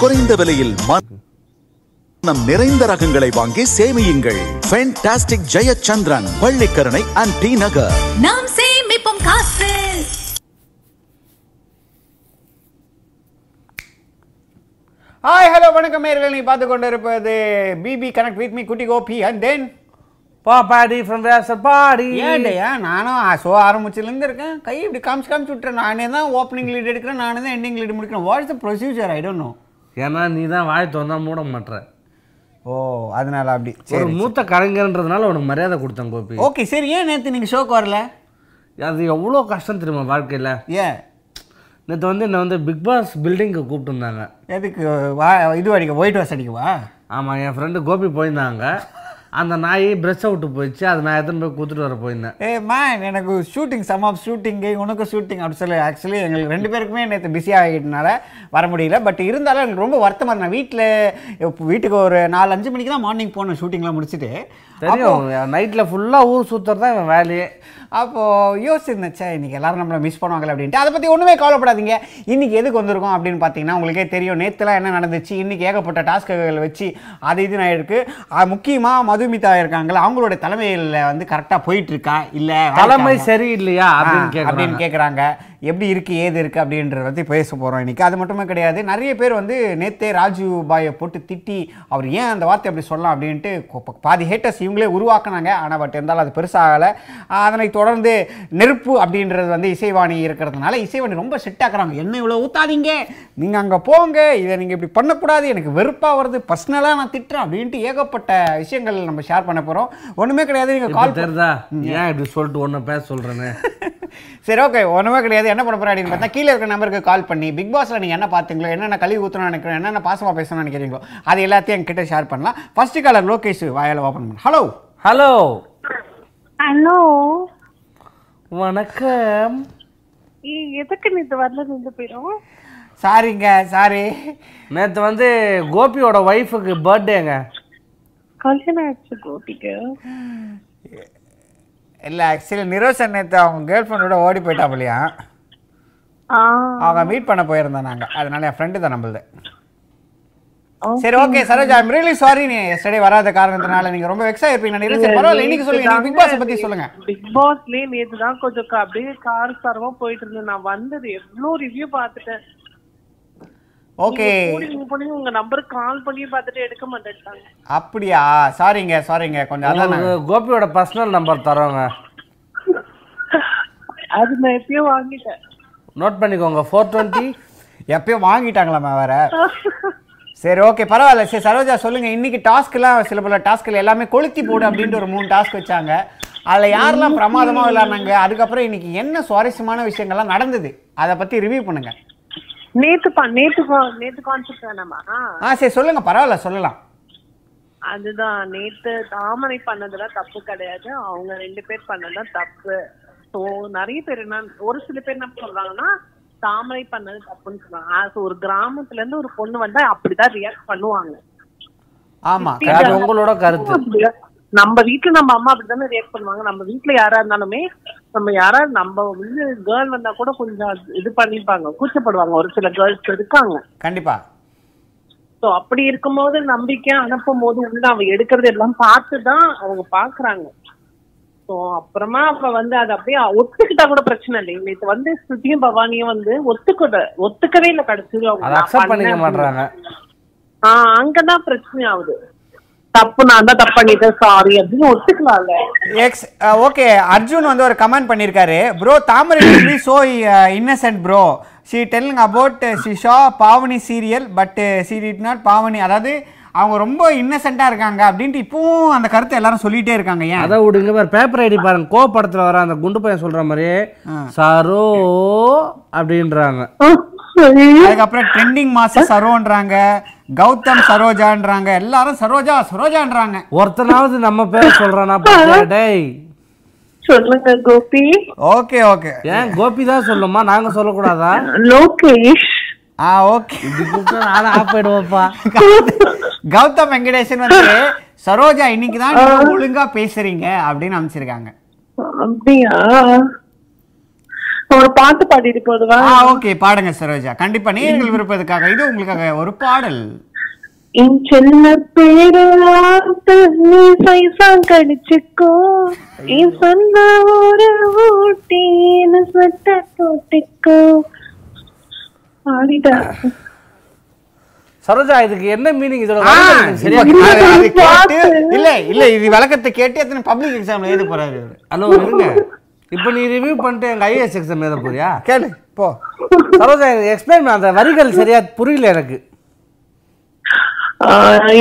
குறைந்த விலையில் மனம் நிறைந்த ரகங்களை வாங்கி சேமியுங்கள். Fantastic Jayachandran Pallikaranai and D Nagar நாம் சேமிப்போம் காசு. ஹாய் ஹலோ வணக்கம் நேயர்களே. நீ பார்த்து கொண்டு இருப்பது பிபி கனெக்ட் வித் மீ குட்டி கோபி அண்ட் தென் பா பாடி ஃப்ரம் வேசர் பாடி. ஏன்டையா நானும் ஷோ ஆரம்பிச்சிலேருந்து இருக்கேன். கை இப்படி காமிச்சு காமிச்சு விட்டுறேன். நானே தான் ஓப்பனிங் லீட் எடுக்கிறேன். நானே தான் எண்டிங் லீட் முடிக்கிறேன். What's the procedure I don't know ஏன்னா நீ தான் வாய் திறந்தா மூட மாட்ற. ஓ அதனால அப்படி. ஒரு சரி மூத்த கலைஞர்ன்றதுனால உனக்கு மரியாதை கொடுத்தேன் கோபி. ஓகே சரி ஏன் நேற்று நீங்கள் ஷோக்கு வரல? அது எவ்வளோ கஷ்டம் தெரியுமா வாழ்க்கையில்? ஏன் நேற்று வந்து என்னை வந்து பிக் பாஸ் பில்டிங்க்கு கூப்பிட்டுருந்தாங்க. எதுக்கு வா இது அடிக்க ஒயிட் வாஷ் அடிக்கவா ஆமாம் என் ஃப்ரெண்டு கோபி போயிருந்தாங்க. அந்த நாய் ப்ரெஷ்ஷை விட்டு போயிடுச்சு. அது நான் எத்தனை போய் கொடுத்துட்டு வர போயிருந்தேன். ஏ மேன் எனக்கு ஷூட்டிங் சம் ஆஃப் ஷூட்டிங்கு உனக்கு ஷூட்டிங் அப்படி சொல்லி. ஆக்சுவலி எங்களுக்கு ரெண்டு பேருக்குமே நேற்று பிஸி ஆகிட்டனால வர முடியல. பட் இருந்தாலும் எனக்கு ரொம்ப வருத்தமாக இருந்தேன். வீட்டில் வீட்டுக்கு ஒரு நாலு அஞ்சு மணிக்கு தான் மார்னிங் போனேன் ஷூட்டிங்லாம் முடிச்சுட்டு. தெரியும். நைட்டில் ஃபுல்லாக ஊர் சுற்றுறது தான் இவன் வேலையே. அப்போது யோசிச்சிருந்தேன் ச்சே இன்னைக்கு எல்லாரும் நம்மளை மிஸ் பண்ணுவாங்களே அப்படின்ட்டு. அதை பற்றி ஒன்றுமே கவலைப்படாதீங்க. இன்னைக்கு எதுக்கு வந்திருக்கோம் அப்படின்னு பார்த்தீங்கன்னா உங்களுக்கே தெரியும். நேற்றுலாம் என்ன நடந்துச்சு? இன்னைக்கு ஏகப்பட்ட டாஸ்க்குகள் வச்சு அது இது ஆயிருக்கு முக்கியமாக மதுமிதா இருக்காங்களா அவங்களோட தலைமையில் வந்து கரெக்டாக போயிட்டு இருக்கா இல்லை தலைமை சரியில்லையா? அப்படின்னு ஆ, அப்படின்னு கேட்குறாங்க எப்படி இருக்குது ஏது இருக்குது அப்படின்றத பற்றி பேச போகிறோம் இன்னைக்கு. அது மட்டுமே கிடையாது நிறைய பேர் வந்து நேத்தே ராஜு பாயை போட்டு திட்டி அவர் ஏன் அந்த வார்த்தை அப்படி சொல்லலாம் அப்படின்ட்டு பாதி ஹேட்டர்ஸ் இவங்களே உருவாக்குனாங்க. ஆனால் பட் இருந்தாலும் அது பெருசாகலை. அதனை தொடர்ந்து நெருப்பு அப்படின்றது வந்து இசைவாணி இருக்கிறதுனால இசைவாணி ரொம்ப செட் ஆக்குறாங்க. என்ன இவ்வளோ ஊத்தாதீங்க. நீங்கள் அங்கே போங்க. இதை நீங்கள் இப்படி பண்ணக்கூடாது. எனக்கு வெறுப்பாக வருது. பர்சனலாக நான் திட்டுறேன். அப்படின்ட்டு ஏகப்பட்ட விஷயங்கள் நம்ம ஷேர் பண்ண போகிறோம் ஒன்றுமே கிடையாது நீங்கள் கால் தெரியுதா? ஏன் இப்படி சொல்லிட்டு ஒன்று பேச சொல்கிறேன்னு சரி ஓகே ஒன்றுமே கிடையாது. என்ன பண்ண போகிறேன் அப்படின்னு பார்த்தா கீழே இருக்க நம்பருக்கு கால் பண்ணி பிக் பாஸில் நீங்கள் என்ன பார்த்தீங்களோ என்னென்ன கழுவி ஊற்றணும்னு நினைக்கிறோம் என்னென்ன பாசமாக பேசணும்னு நினைக்கிறீங்களோ அது எல்லாத்தையும் என்கிட்ட ஷேர் பண்ணலாம். ஃபர்ஸ்ட் காலர் லோகேஷ் வாயால் ஓப்பன் பண்ண. ஹலோ ஹலோ ஹலோ வணக்கம். எதுக்கு நீ வரல நின்று போயிடும் சாரிங்க சாரி நேற்று வந்து கோபியோட ஒய்ஃபுக்கு பர்த்டேங்க கல்யாணம் ஆயிடுச்சு கோபிக்கு இல்லை ஆக்சுவலி நிரோசன் நேற்று அவங்க கேர்ள் ஃப்ரெண்டோட ஓடி போயிட்டாப்லையா அவங்க மீட் பண்ண போயிருந்தோம் அதனால என் ஃப்ரெண்டு தான் நம்மளது. சரி okay Saroja I'm really sorry நீ எஸ்டே வராத காரணத்தினால நீங்கள் ரொம்ப வெக்ஸாக இருப்பீங்க நினைக்கிறேன் சரி பரவாயில்ல இன்னைக்கு சொல்லுங்க பிக் பாஸை பற்றி சொல்லுங்க. பிக் பாஸ்லயே நேத்து தான் கொஞ்சம் அப்படியே கார் சாரமா போயிட்டு இருந்தேன். நான் வந்தது எவ்வளவு ரிவ்யூ பார்த்துட்டேன். ஓகே உங்க நம்பருக்கு கால் பண்ணி பார்த்துட்டு எடுக்க மாட்டேன்ட்டாங்க. அப்படியா? சாரிங்க சாரிங்க கொஞ்சம் அதான் கோபியோட பர்சனல் நம்பர் தரோங்க. அது நான் எப்பயும் வாங்கிட்டேன். நோட் பண்ணிக்கோங்க ஃபோர் டுவெண்ட்டி எப்பயும் வாங்கிட்டாங்களாமா வேற சரி ஓகே பரவாயில்ல. சரி சரோஜா சொல்லுங்க. இன்னைக்கு டாஸ்க்லாம் சில பல டாஸ்க்ல எல்லாமே கொளுத்தி போடு அப்படின்ட்டு ஒரு மூணு டாஸ்க் வச்சாங்க. அதில் யாரெல்லாம் பிரமாதமா விளையாடுனாங்க அதுக்கப்புறம் இன்னைக்கு என்ன சுவாரஸ்யமான விஷயங்கள்லாம் நடந்தது? அதை பத்தி ரிவ்யூ பண்ணுங்க. நேத்து நேத்து நேத்து கான்செப்ட் வேணாமா ஆ. சரி சொல்லுங்க பரவாயில்ல சொல்லலாம். அதுதான் நேத்து தாமரை பண்ணதெல்லாம் தப்பு கிடையாது. அவங்க ரெண்டு பேர் பண்ணதுதான் தப்பு. ஸோ நிறைய பேர் என்ன ஒரு சில பேர் என்ன சொல்றாங்கன்னா தாமரை பண்ணது தப்புன்னு சொல்றாங்க. ஒரு கிராமத்துல இருந்து ஒரு பொண்ணு வந்தா அப்படிதான் ரியாக்ட் பண்ணுவாங்க. ஆமா அது உங்களோட கருத்து. நம்ம வீட்ல நம்ம அம்மா அப்படித்தானே ரியாக்ட் பண்ணுவாங்க. நம்ம வீட்ல யாரா இருந்தாலுமே நம்ம யாரா நம்ம வந்து கேர்ள் வந்தா கூட கொஞ்சம் இது பண்ணிப்பாங்க. கூச்சப்படுவாங்க. ஒரு சில கேர்ள்ஸ் இருக்காங்க. கண்டிப்பா. சோ அப்படி இருக்கும்போது நம்பிக்கையா அனுப்பும் போது உள்ள அவ எடுக்கிறது எல்லாம் பார்த்து தான் அவங்க பாக்குறாங்க சோ அப்புறமா அவ வந்து அது அப்படியே ஒத்துக்கிட்டா கூட பிரச்சனை இல்லை. இன்னைக்கு வந்து ஸ்ருதியும் பவானியும் வந்து ஒத்துக்கிட ஒத்துக்கவே இல்லை கடைசி அவங்க. ஆஹ் அங்கதான் பிரச்சனை ஆகுது. தப்பு நான் தான் தப்பு பண்ணிட்டேன். சாரி அப்படின்னு ஒத்துக்கலாம்ல. எக்ஸ் ஓகே அர்ஜுன் வந்து ஒரு கமெண்ட் பண்ணியிருக்காரு bro Thamarai be so innocent bro she telling about she saw Pavani serial but she did not Pavani அதாவது அவங்க ரொம்ப இன்னசென்ட்டாக இருக்காங்க அப்படின்ட்டு இப்பவும் அந்த கருத்தை எல்லாரும் சொல்லிட்டே இருக்காங்க. ஏன்? அதை விடுங்க பாரு பேப்பர் ஐடி பாருங்க. கோ படத்துல வர அந்த குண்டு பையன் சொல்ற மாதிரி சரோ அப்படின்றாங்க. அதுக்கப்புறம் ட்ரெண்டிங் மாசம் சரோன்றாங்க. கௌதம் சரோஜான்றாங்க. எல்லாரும் சரோஜா சரோஜான்றாங்க. ஒருத்தனாவது நம்ம பேர் சொல்றானா? டேய். சொல்லுங்க கோபி. Okay okay. ஏன் கோபி தான் சொல்லுமா? நாங்க சொல்லக்கூடாதா? லோகேஷ். ஆ ஓகே. நானும் ஆஃப் கௌதம் வெங்கடேசன் வந்து சரோஜா இன்னைக்கு தான் நீங்க ஒழுங்கா பேசுறீங்க அப்படின்னு அமைச்சிருக்காங்க அப்படியா? ஒரு பாட்டு பாடிட்டு போதுவா ஆ ஓகே பாடுங்க சரோஜா. கண்டிப்பா நேர்கள் விருப்பத்துக்காக இது உங்களுக்காக ஒரு பாடல். என் செல்ல பேரு நீ பைசா கடிச்சுக்கோ. என் சொந்த ஒரு ஊட்டி என்ன சட்ட போட்டுக்கோ. பாடிட்டா. சரோஜா இதுக்கு என்ன மீனிங் இதோட சரியா. இல்ல இல்ல இது விளக்கத்தை கேட்டு எத்தனை பப்ளிக் எக்ஸாம்ல எழுத போறாரு. ஹலோ இருங்க. இப்போ நீ ரிவ்யூ பண்ணிட்டு எங்க ஐஏஎஸ் எக்ஸாம் எழுத போறியா? கேளு போ. சரோஜா எனக்கு எக்ஸ்பிளைன் அந்த வரிகள் சரியா புரியல எனக்கு.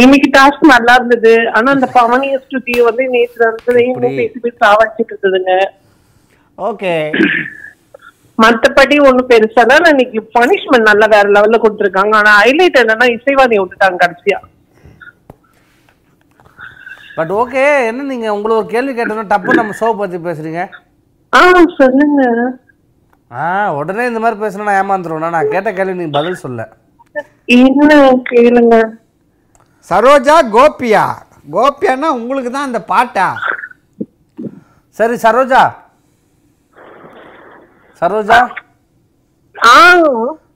இன்னைக்கு டாஸ்க் நல்லா இருந்தது. ஆனா அந்த பவனிய ஸ்டுடியோ வந்து நேற்று வந்து இன்னும் பேசி பேசி சாவடிச்சிட்டு இருந்ததுங்க. ஓகே. மத்தபடி ஒண்ணும் பெருசால ஆனா இன்னைக்கு பனிஷ்மெண்ட் நல்லா வேற லெவல்ல கொடுத்துருக்காங்க. ஆனா ஹைலைட் என்னன்னா இசைவாதி விட்டுட்டாங்க கடைசியா. பட் ஓகே என்ன நீங்க உங்களை ஒரு கேள்வி கேட்டோன்னா டப்பு நம்ம ஷோ பத்தி பேசுறீங்க. ஆ சொல்லுங்க. ஆ உடனே இந்த மாதிரி பேசினா நான் ஏமாந்துருவேனா. நான் கேட்ட கேள்வி நீ பதில் சொல்ல. என்ன கேளுங்க. சரோஜா கோபியா. கோபியான்னா உங்களுக்கு தான் அந்த பாட்டா? சரி சரோஜா. சரோஜா. ஆ.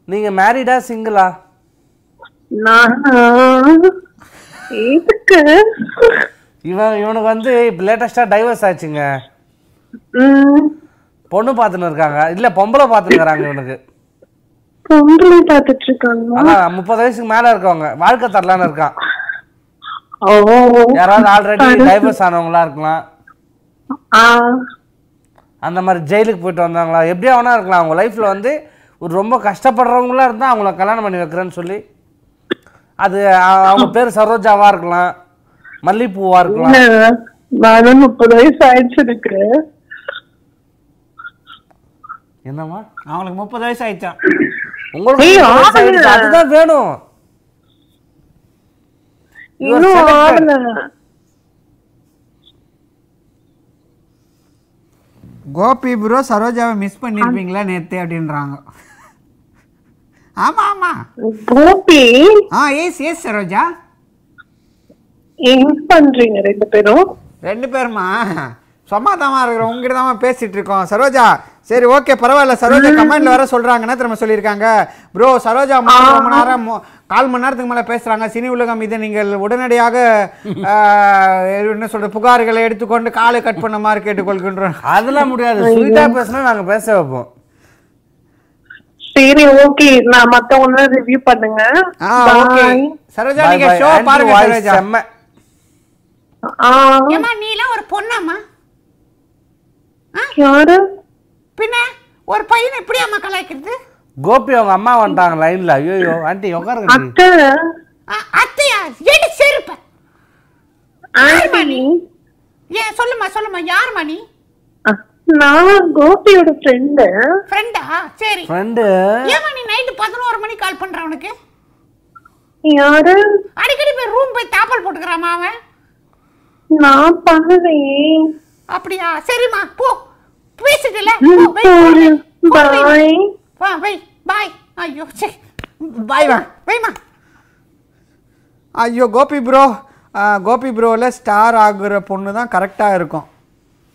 நீங்க மேரிடா சிங்கிளா? நானா எதுக்கு? இவன் இவனுக்கு வந்து இப்போ லேட்டஸ்ட்டாக டைவர்ஸ் ஆச்சுங்க. பொண்ணு பார்த்துன்னு இருக்காங்க. இல்லை பொம்பளை பார்த்துருக்குறாங்க இவனுக்கு. பொம்பளை பாத்துட்டு இருக்காங்க. முப்பது வயசுக்கு மேலே இருக்கவங்க. வாழ்க்கை தரலான்னு இருக்கான். யாராவது ஆல்ரெடி டைவர்ஸ் ஆனவங்களா இருக்கலாம். அந்த மாதிரி ஜெயிலுக்கு போயிட்டு வந்தாங்களா எப்படியா வேணா இருக்கலாம். அவங்க லைஃப்பில் வந்து ஒரு ரொம்ப கஷ்டப்படுறவங்களா இருந்தால் அவங்கள கல்யாணம் பண்ணி வைக்கிறேன்னு சொல்லி அது அவங்க பேர் சரோஜாவா இருக்கலாம் மல்லிப்பூவா இருக்கலாம். முப்பது வயசு ஆயிடுச்சு என்னம்மா? அவங்களுக்கு முப்பது வயசு ஆயிடுச்சான் உங்களுக்கு அதுதான் வேணும். கோபி ப்ரோ சரோஜாவை மிஸ் பண்ணிருப்பீங்களா நேத்து அப்படின்றாங்க. ஆமா ஆமா. கோபி? ஆ எஸ் எஸ் சரோஜா. என்ன பண்றீங்க ரெண்டு பேரும். ரெண்டு பேருமா? சமாதானமா இருக்கிறோம். உங்ககிட்ட தான் பேசிட்டு இருக்கோம். சரோஜா சரி ஓகே பரவாயில்ல. சரோஜா கமெண்ட்ல வர சொல்றாங்கன்னா திரும்ப சொல்லியிருக்காங்க? ப்ரோ சரோஜா ரொம்ப நேரம் கால் மணி நேரத்துக்கு மேல பேசுறாங்க. சினி உலகம் இதை நீங்கள் உடனடியாக என்ன சொல்ற புகார்களை எடுத்துக்கொண்டு காலை கட் பண்ண மாதிரி கேட்டுக்கொள்கின்றோம் அதெல்லாம் முடியாது. ஸ்வீட்டா பேசினா நாங்க பேச வைப்போம். சரி ஓகே நான் மத்தவங்க ரிவ்யூ பண்ணுங்க. ஆ ஓகே. சரோஜா நீங்க. ஷோ பாருங்க சரோஜா. செம்ம. ஆ. ஏமா நீலாம் ஒரு பொண்ணாம்மா. யாரு? பின்ன ஒரு பையனை எப்படி அம்மா கலாய்க்கிறது? கோபி அவங்க அம்மா வந்துட்டாங்க லைன்ல ஐயோ ஆண்டி உட்காருங்க. அத்தை. அத்தையா? எடு செருப்ப. ஆண்டி. ஏன் சொல்லுமா சொல்லுமா யாரும்மா நீ நான் கோபியோட ஃப்ரெண்டு ஃப்ரெண்டா சரி. ஃப்ரெண்டு ஏமா நீ நைட்டு பதினோரு மணிக்கு கால் பண்ற அவனுக்கு யாரு? அடிக்கடி போய் ரூம் போய் தாப்பால் போட்டுக்கிறாமா அவன்? நான் பண்ணலையே அப்படியா? சரிம்மா போ. பேசிட்டுல பாய் வா வை பாய் ஐயோ சே பாய் வா வைமா ஐயோ கோபி ப்ரோ கோபி ப்ரோவில் ஸ்டார் ஆகுற பொண்ணு தான் கரெக்டாக இருக்கும்.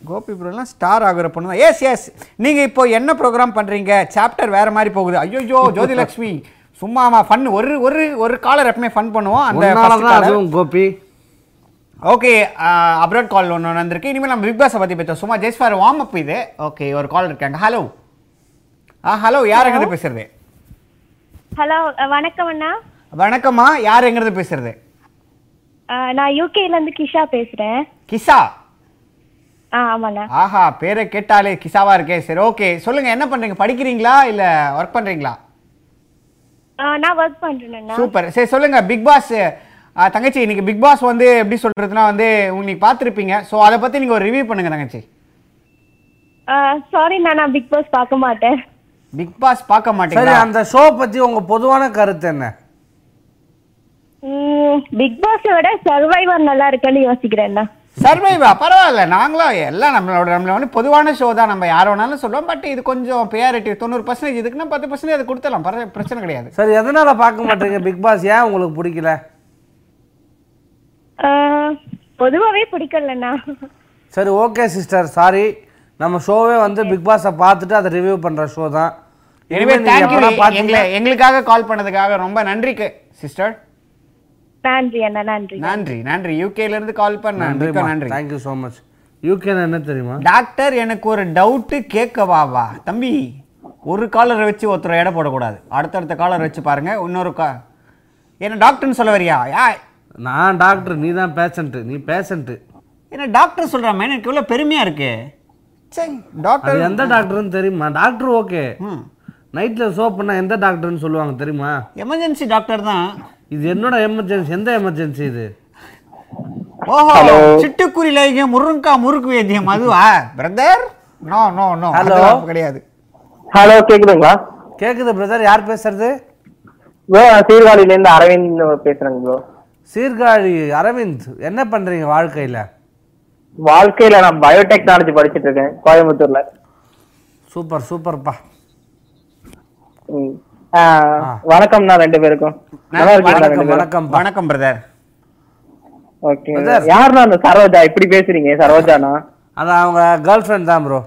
கோபி ப்ரோலாம் ஸ்டார் ஆகுற பொண்ணு தான். எஸ் எஸ் நீங்கள் இப்போ என்ன ப்ரோக்ராம் பண்ணுறீங்க சாப்டர் வேறு மாதிரி போகுது. ஐயோ ஜோதிலக்ஷ்மி. சும்மாமா ஃபன் ஒரு ஒரு ஒரு காலர் எப்பவுமே ஃபன் பண்ணுவோம். அந்த அதுவும் கோபி ஓகே அப்ராட் கால் ஒன்று வந்திருக்கு இனிமேல் நம்ம பிக் பாஸை பற்றி பேசுவோம். சும்மா ஜஸ்ட் ஃபார் வார்ம் அப் இது. ஓகே ஒரு கால் இருக்காங்க. ஹலோ ஆ ஹலோ யார் எங்கிறது பேசுறது? ஹலோ வணக்கம் அண்ணா. வணக்கம்மா யார் எங்கிறது பேசுறது? நான் யூகேல இருந்து கிஷா பேசுறேன். ஆமாண்ணா. ஆஹா பேரை கேட்டாலே கிசாவா இருக்கே. சரி ஓகே சொல்லுங்க என்ன பண்றீங்க? படிக்கிறீங்களா இல்ல ஒர்க் பண்றீங்களா? நான் ஒர்க் பண்றேன் சூப்பர். சரி சொல்லுங்க பிக் பாஸ் தங்கச்சி இன்னைக்கு பிக் பாஸ் வந்து எப்படி சொல்றதுன்னா வந்து உங்களுக்கு பார்த்துருப்பீங்க. ஸோ அதை பத்தி நீங்க ஒரு ரிவ்யூ பண்ணுங்க தங்கச்சி. சாரி நான் பிக் பாஸ் பார்க்க மாட்டேன். பிக் பாஸ் பார்க்க சரி மாட்டீங்களா அந்த ஷோ பத்தி உங்க பொதுவான கருத்து என்ன? பிக் பாஸை விட சர்வைவர் நல்லா இருக்குன்னு யோசிக்கிறேன்னா சர்வைவா பரவாயில்ல நாங்களும் எல்லாம் நம்மளோட நம்மள வந்து பொதுவான ஷோ தான். நம்ம யார் வேணாலும் சொல்லுவோம் பட் இது கொஞ்சம் பியாரிட்டி தொண்ணூறு பர்சன்டேஜ் இதுக்குன்னா பத்து பர்சன்டேஜ் அது கொடுத்துடலாம் பர- பிரச்சனை கிடையாது. சரி எதனால பார்க்க மாட்டீங்க பிக் பாஸ் ஏன் உங்களுக்கு பிடிக்கல? பொதுவாகவே பிடிக்கலண்ணா. சரி ஓகே சிஸ்டர். சாரி நம்ம ஷோவே வந்து பிக் பாஸை பார்த்துட்டு அதை ரிவ்யூ பண்ற ஷோ தான். எனவே தேங்க்யூ எங்களை எங்களுக்காக கால் பண்ணதுக்காக ரொம்ப நன்றிக்கு சிஸ்டர் நன்றி அண்ணா நன்றி. நன்றி நன்றி. யூகேல இருந்து கால் பண்ண மிக்க நன்றி. தேங்க்யூ ஸோ மச் யூகேன்னு என்ன தெரியுமா? டாக்டர் எனக்கு ஒரு டவுட்டு கேட்கவாவா தம்பி ஒரு காலரை வச்சு ஒருத்தர் எடை போடக்கூடாது. அடுத்தடுத்த காலர் வச்சு பாருங்க. இன்னொரு கா என்ன டாக்டர்னு சொல்ல வரியா? யா நான் டாக்டர் நீ தான் பேஷண்ட்டு நீ பேஷண்ட்டு என்ன டாக்டர் சொல்கிறாமே எனக்கு இவ்வளோ பெருமையாக இருக்கு? சரி அது டாக்டர் எந்த டாக்டர்னு தெரியுமா? டாக்டர் ஓகே நைட்டில் சோப் பண்ணால் எந்த டாக்டர்னு சொல்லுவாங்க தெரியுமா? எமர்ஜென்சி டாக்டர் தான். இது என்னோட எமர்ஜென்சி எந்த எமர்ஜென்சி இது? ஓஹோ சிட்டுக்குருவில இங்க முருங்கா முறுக்கு வேத்தியம் அதுவா? Brother no no no Hello. கிடையாது. ஹலோ கேக்குதுங்களா? கேட்குது பிரதர் யார் பேசுறது? ப்ரோ சீர்காழில இருந்து அரவிந்த் பேசுறேங்க ப்ரோ சீர்காழி அரவிந்த் என்ன பண்றீங்க வாழ்க்கையில? வாழ்க்கையில நான் பயோடெக்னாலஜி படிச்சிட்டு இருக்கேன் கோயம்புத்தூர்ல. சூப்பர் சூப்பர்ப்பா. வணக்கம்ண்ணா ரெண்டு பேருக்கும். நல்லா இருக்கீங்களா ரெண்டு வணக்கம் வணக்கம் பிரதர் ஓகே. யாருண்ணா அந்த சரோஜா? இப்படி பேசுறீங்க சரோஜாண்ணா? அது அவங்க கேர்ள் ஃப்ரெண்ட் தான் ப்ரோ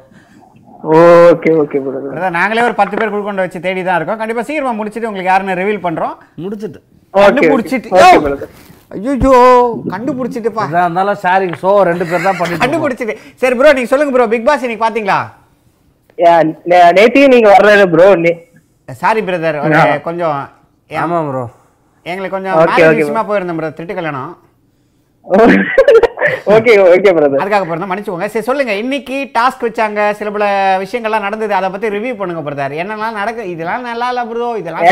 ஓகே ஓகே பிரதர் நாங்களே ஒரு பத்து பேர் குழுக்கொண்டு வச்சு தேடி தான் இருக்கோம். கண்டிப்பா சீக்கிரமா முடிச்சிட்டு உங்களுக்கு யாருன்னு ரிவீல் பண்றோம். முடிச்சிட்டு. ஓகே கண்டுபிடிச்சிட்டு ஓகே பிரதர் ஐயோ கண்டுபிடிச்சிட்டுப்பா. இருந்தாலும் ஷேரிங் ஷோ ரெண்டு பேர் தான் இருக்கோம். கண்டுபிடிச்சிட்டு. சரி ப்ரோ நீங்க சொல்லுங்க ப்ரோ பிக் பாஸ் இன்னைக்கு பாத்தீங்களா? நேத்தியும் நீங்க வரல ப்ரோ சாரி பிரதர் கொஞ்சம் ஆமா ப்ரோ எங்களுக்கு கொஞ்சம் Okay, marriage okay. விஷயமா போயிருந்தோம் பிரதர் திருட்டு கல்யாணம். ஓகே ஓகே பிரதர் அதுக்காக போயிருந்தோம் மன்னிச்சுக்கோங்க. சரி சொல்லுங்க. இன்னைக்கு டாஸ்க் வச்சாங்க சில பல விஷயங்கள்லாம் நடந்தது. அதை பத்தி ரிவ்யூ பண்ணுங்க பிரதர் என்னெல்லாம் நடக்கு இதெல்லாம் நல்லா இல்ல ப்ரோ இதெல்லாம்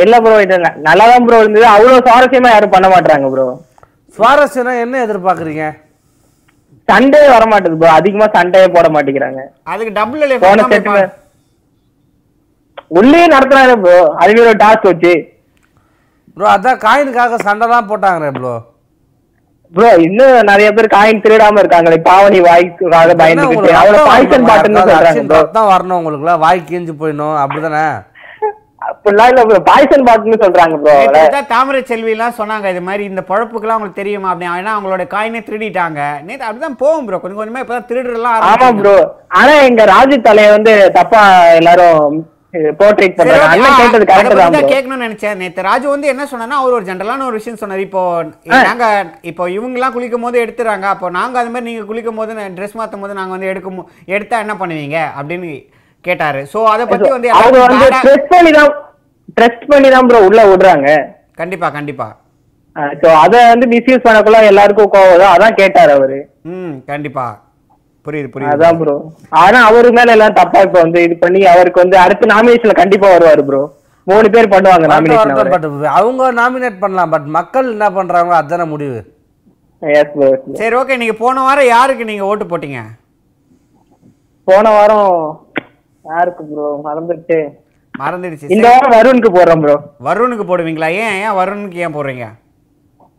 இல்ல ப்ரோ இது ந- நல்லாதான் ப்ரோ இருந்தது. அவ்வளவு சுவாரஸ்யமா யாரும் பண்ண மாட்டாங்க ப்ரோ சுவாரஸ்யம்னா என்ன எதிர்பார்க்குறீங்க? சண்டே வர மாட்டேது ப்ரோ அதிகமா சண்டே போட மாட்டேங்கிறாங்க. அதுக்கு டபுள் போன செட்ல உள்ளே நடத்துறாங்க ப்ரோ அதுவே ஒரு டாஸ்க் வச்சு. ப்ரோ அதான் காயினுக்காக சண்டை தான் போட்டாங்களே ப்ரோ ப்ரோ இன்னும் நிறைய பேர் காயின் திருடாம இருக்காங்களே. பாவனி வாய்க்காக பயந்துக்கிட்டு அவளை பாய்சன் பாட்டுன்னு சொல்றாங்க ப்ரோ வரணும் உங்களுக்குலாம். வாய் கீஞ்சு போயிடணும். அப்படிதானே? அப்படிலாம் இல்ல ப்ரோ பாய்சன் பாட்டுன்னு சொல்றாங்க ப்ரோ அவளை நேத்து தாமரை செல்வி எல்லாம் சொன்னாங்க இது மாதிரி இந்த பழப்புக்கெல்லாம் உங்களுக்கு தெரியுமா அப்படி ஏன்னா அவங்களோட காயினே திருடிட்டாங்க. நேத்து அப்படிதான் போகும் ப்ரோ கொஞ்சம் கொஞ்சமா இப்பதான் திருடுறலாம் ஆமா. ப்ரோ ஆனா எங்க ராஜு தலைய வந்து தப்பா எல்லாரும் போர்ட்ரேட் சரி, பண்றாங்க. okay. அண்ணன் ஆ, கேட்டது அதை கரெக்ட் பத்தி தான் தான் ப்ரோ கேட்கணும்னு நினைச்சேன். நேத்து ராஜு வந்து என்ன சொன்னார்னா அவர் ஒரு ஜென்ரலான ஒரு விஷயம் சொன்னார். இப்போ நாங்க இப்போ இவங்க எல்லாம் குளிக்கும் போது எடுத்துறாங்க. அப்போ நாங்க அது மாதிரி நீங்க குளிக்கும் போது ட்ரெஸ் மாத்தும் போது நாங்க வந்து எடுக்கும் எடுத்தா என்ன பண்ணுவீங்க? அப்படின்னு கேட்டாரு. சோ அதை பத்தி வந்து அவங்க வந்து bad ஆ- ட்ரெஸ் பண்ணி தான் ட்ரெஸ் பண்ணி தான் ப்ரோ உள்ள விடுறாங்க கண்டிப்பா கண்டிப்பா. சோ அத வந்து மிஸ்யூஸ் பண்ணக்குள்ள எல்லாருக்கும் கோவம். அதான் கேட்டாரு அவரு. ம் கண்டிப்பா. புரியுது புரியுது. அதான் ப்ரோ ஆனா அவரு மேல எல்லாம் தப்பா இப்ப வந்து இது பண்ணி அவருக்கு வந்து அடுத்த நாமினேஷன்ல கண்டிப்பா வருவாரு ப்ரோ மூணு பேர் பண்ணுவாங்க நாமினேஷன் பட் அவங்க நாமினேட் பண்ணலாம் பட் மக்கள் என்ன பண்றாங்க அதுதானே முடிவு. எஸ் சரி ஓகே நீங்க போன வாரம் யாருக்கு நீங்க ஓட்டு போட்டீங்க? போன வாரம் யாருக்கு ப்ரோ மறந்துட்டு மறந்துடுச்சு. இந்த வாரம் வருணுக்கு போடுறோம் ப்ரோ வருணுக்கு போடுவீங்களா? ஏன் ஏன் வருணுக்கு ஏன் போடுறீங்க?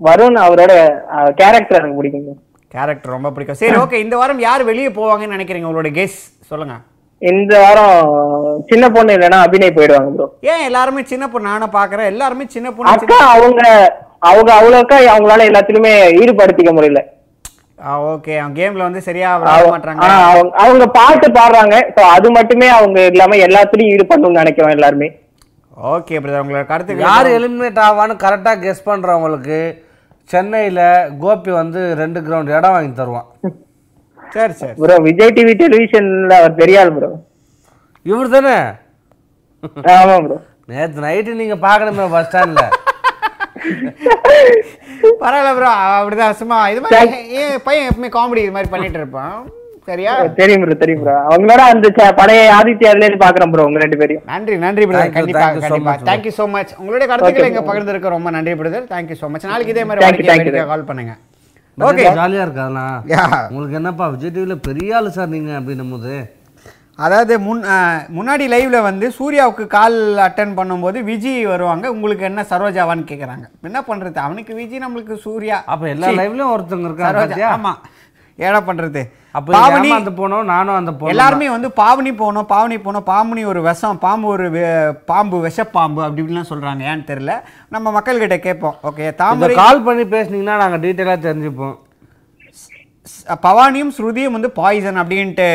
வருண் அவரோட கேரக்டர் எனக்கு பிடிக்கும் கேரக்டர் ரொம்ப பிடிக்கும். சரி ஓகே இந்த வாரம் யார் வெளியே போவாங்கன்னு நினைக்கிறீங்க? உங்களோட கெஸ் சொல்லுங்க. இந்த வாரம் சின்ன பொண்ணு இல்லைன்னா அபிநய் போயிடுவாங்க ப்ரோ ஏன் எல்லாருமே சின்ன பொண்ணு? நானும் பாக்குறேன். எல்லாருமே சின்ன பொண்ணு அவங்க அவங்க அவ்வளோக்கா அவங்களால எல்லாத்துலயுமே ஈடுபடுத்திக்க முடியல. ஓகே அவங்க கேம்ல வந்து சரியா விளையாட மாட்டாங்க அவங்க- அவங்க பாட்டு பாடுறாங்க. சோ அது மட்டுமே அவங்க இல்லாம எல்லாத்துலயும் ஈடுபடணும்னு நினைக்கிறோம் எல்லாருமே. ஓகே பிரதர் உங்களோட கருத்து யார் எலிமினேட் ஆவான்னு கரெக்டாக கெஸ் பண்றவங்களுக்கு சென்னையில கோபி வந்து ரெண்டு கிரவுண்ட் இடம் வாங்கி தருவான். சரி சரி ப்ரோ விஜய் டிவி டெலிவிஷன்ல அவர் பெரியாள் ப்ரோ இவர் தானே? ஆமா ப்ரோ நேற்று நைட்டு நீங்க பார்க்கணுமே பஸ் ஸ்டாண்ட்ல பரவாயில்ல ப்ரோ அப்படிதான் சும்மா இது மாதிரி ஏன் பையன் எப்பவுமே காமெடி இது மாதிரி பண்ணிட்டு இருப்பான். சரியா? தெரியும் ப்ரோ தெரியும் ப்ரோ அவங்களோட அந்த ச- பழைய ஆதித்யா அதுல இருந்து பாக்குறேன் ப்ரோ உங்க ரெண்டு பேரையும். நன்றி நன்றி பிரதர் Thank you, கண்டிப்பா கண்டிப்பா. much, தேங்க்யூ ஸோ மச் உங்களுடைய கருத்துக்களை Okay, இங்க bro. பகிர்ந்திருக்க ரொம்ப நன்றி பிரதர் தேங்க்யூ ஸோ மச் நாளைக்கு இதே மாதிரி கால் பண்ணுங்க. ஓகே ஜாலியா Yeah. உங்களுக்கு என்னப்பா விஜய் டிவில பெரிய ஆளு சார் நீங்க அப்படின்னும் போது. அதாவது முன் முன்னாடி லைவ்ல வந்து சூர்யாவுக்கு கால் அட்டன் பண்ணும்போது விஜய் வருவாங்க. உங்களுக்கு என்ன சரோஜாவான்னு கேக்குறாங்க. என்ன பண்றது? அவனுக்கு விஜய் நம்மளுக்கு சூர்யா. அப்ப எல்லா லைவ்லயும் ஒருத்தவங்க இருக்காங்க சரோஜா. பாத்தியா? ஆமா. என்ன பண்றது? அப்ப பாவனி அந்த போனோம் நானும் அந்த போனோம் எல்லாருமே வந்து பாவனி போகணும் பாவனி போகணும் பாவனி ஒரு விஷம் பாம்பு ஒரு பாம்பு விஷப்பாம்பு அப்படி இப்படிலாம் சொல்றாங்க. ஏன்னு தெரியல. நம்ம மக்கள்கிட்ட கேட்போம். ஓகே தாமரை கால் பண்ணி பேசுனீங்கன்னா நாங்க டீட்டெயிலா தெரிஞ்சுப்போம். பவானியும் ஸ்ருதியும் வந்து பாய்சன் அப்படின்ட்டு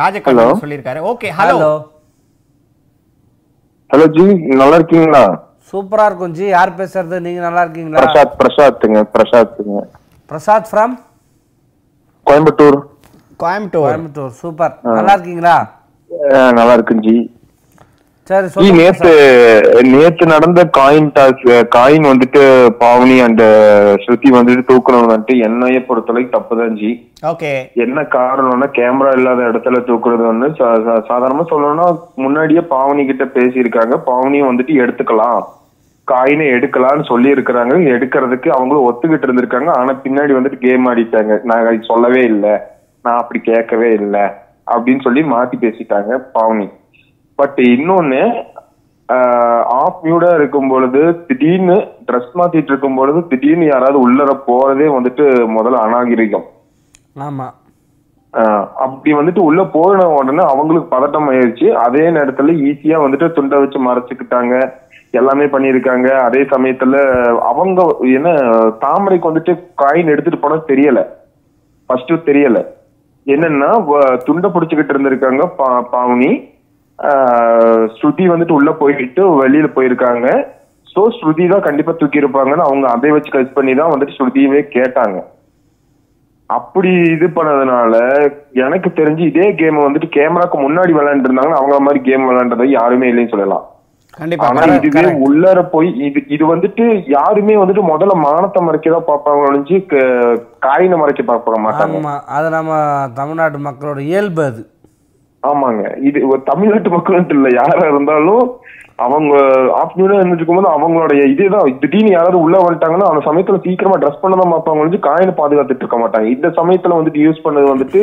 ராஜகண்ணன் சொல்லியிருக்காரு. Okay hello hello hello ji நல்லா இருக்கீங்களா? சூப்பரா இருக்கும் ஜி. யார் பேசுறது? நீங்க நல்லா இருக்கீங்களா? பிரசாத் பிரசாத்துங்க பிரசாத்துங்க. பிரசாத் ஃப்ரம் கோயம்புத்தூர். கோயம்புத்தூர். கோயம்புத்தூர். சூப்பர் நல்லா இருக்கீங்களா? நல்லா இருக்குங்க ஜி. சரி நேத்து நேத்து நடந்த காயின் டாஸ் காயின் வந்துட்டு பாவனி அண்ட் ஸ்ருதி வந்துட்டு தூக்கணும் வந்துட்டு என்னைய பொறுத்தளவுக்கு தப்புதான் ஜி ஓகே. என்ன காரணம்னா கேமரா இல்லாத இடத்துல தூக்குறது வந்து சாதாரணமா சொல்லணும்னா முன்னாடியே பாவனி கிட்ட பேசியிருக்காங்க. பாவனியும் வந்துட்டு எடுத்துக்கலாம். காயினை எடுக்கலாம்னு சொல்லி இருக்கிறாங்க எடுக்கிறதுக்கு அவங்களும் ஒத்துக்கிட்டு இருந்திருக்காங்க. ஆனா பின்னாடி வந்துட்டு கேம் ஆடிட்டாங்க. நான் சொல்லவே இல்லை. நான் அப்படி கேட்கவே இல்லை. அப்படின்னு சொல்லி மாத்தி பேசிட்டாங்க பாவனி. பட் இன்னொன்னு ஆஃப் மியூடா இருக்கும் பொழுது திடீர்னு ட்ரெஸ் மாத்திட்டு இருக்கும் பொழுது திடீர்னு யாராவது உள்ளர போறதே வந்துட்டு முதல்ல அநாகரிகம். ஆமா. அப்படி வந்துட்டு உள்ள போன உடனே அவங்களுக்கு பதட்டம் ஆயிருச்சு. அதே நேரத்துல ஈஸியா வந்துட்டு துண்டை வச்சு மறைச்சுக்கிட்டாங்க. எல்லாமே பண்ணியிருக்காங்க. அதே சமயத்துல அவங்க என்ன தாமரைக்கு வந்துட்டு காயின் எடுத்துட்டு போனா தெரியல. ஃபர்ஸ்ட் தெரியல. என்னன்னா துண்டை பிடிச்சுக்கிட்டு இருந்திருக்காங்க பாவனி. ஸ்ருதி வந்துட்டு உள்ள போயிட்டு வெளியில போயிருக்காங்க. சோ ஸ்ருதி தான் கண்டிப்பா தூக்கி இருப்பாங்கன்னு அவங்க அதை வச்சு கட் பண்ணி தான் வந்துட்டு ஸ்ருதியவே கேட்டாங்க. அப்படி இது பண்ணதுனால எனக்கு தெரிஞ்சு இதே கேம் வந்துட்டு கேமராக்கு முன்னாடி விளையாண்டு இருந்தாங்கன்னா அவங்கள மாதிரி கேம் விளையாண்டதை யாருமே இல்லைன்னு சொல்லலாம். கண்டிப்பா ஆனா இதுவே. உள்ளர போய் இது இது வந்துட்டு யாருமே வந்துட்டு முதல்ல மானத்தை மறைக்கதான் பார்ப்பாங்க ஒழிஞ்சு காயினை மறைக்க பார்க்க மாட்டாங்க. அது நம்ம தமிழ்நாட்டு மக்களோட இயல்பு அது. ஆமாங்க. இது தமிழ்நாட்டு மக்கள் இல்ல. யாரா இருந்தாலும் அவங்க ஆஃப்டர்நூனா இருந்துட்டு இருக்கும்போது அவங்களுடைய இதுதான். திடீர்னு யாராவது உள்ள வந்துட்டாங்கன்னா அந்த சமயத்துல சீக்கிரமா ட்ரெஸ் பண்ண தான் பார்ப்பாங்க ஒழிஞ்சு காயினை பாதுகாத்துட்டு இருக்க மாட்டாங்க. இந்த சமயத்துல வந்துட்டு யூஸ் பண்ணது வந்துட்டு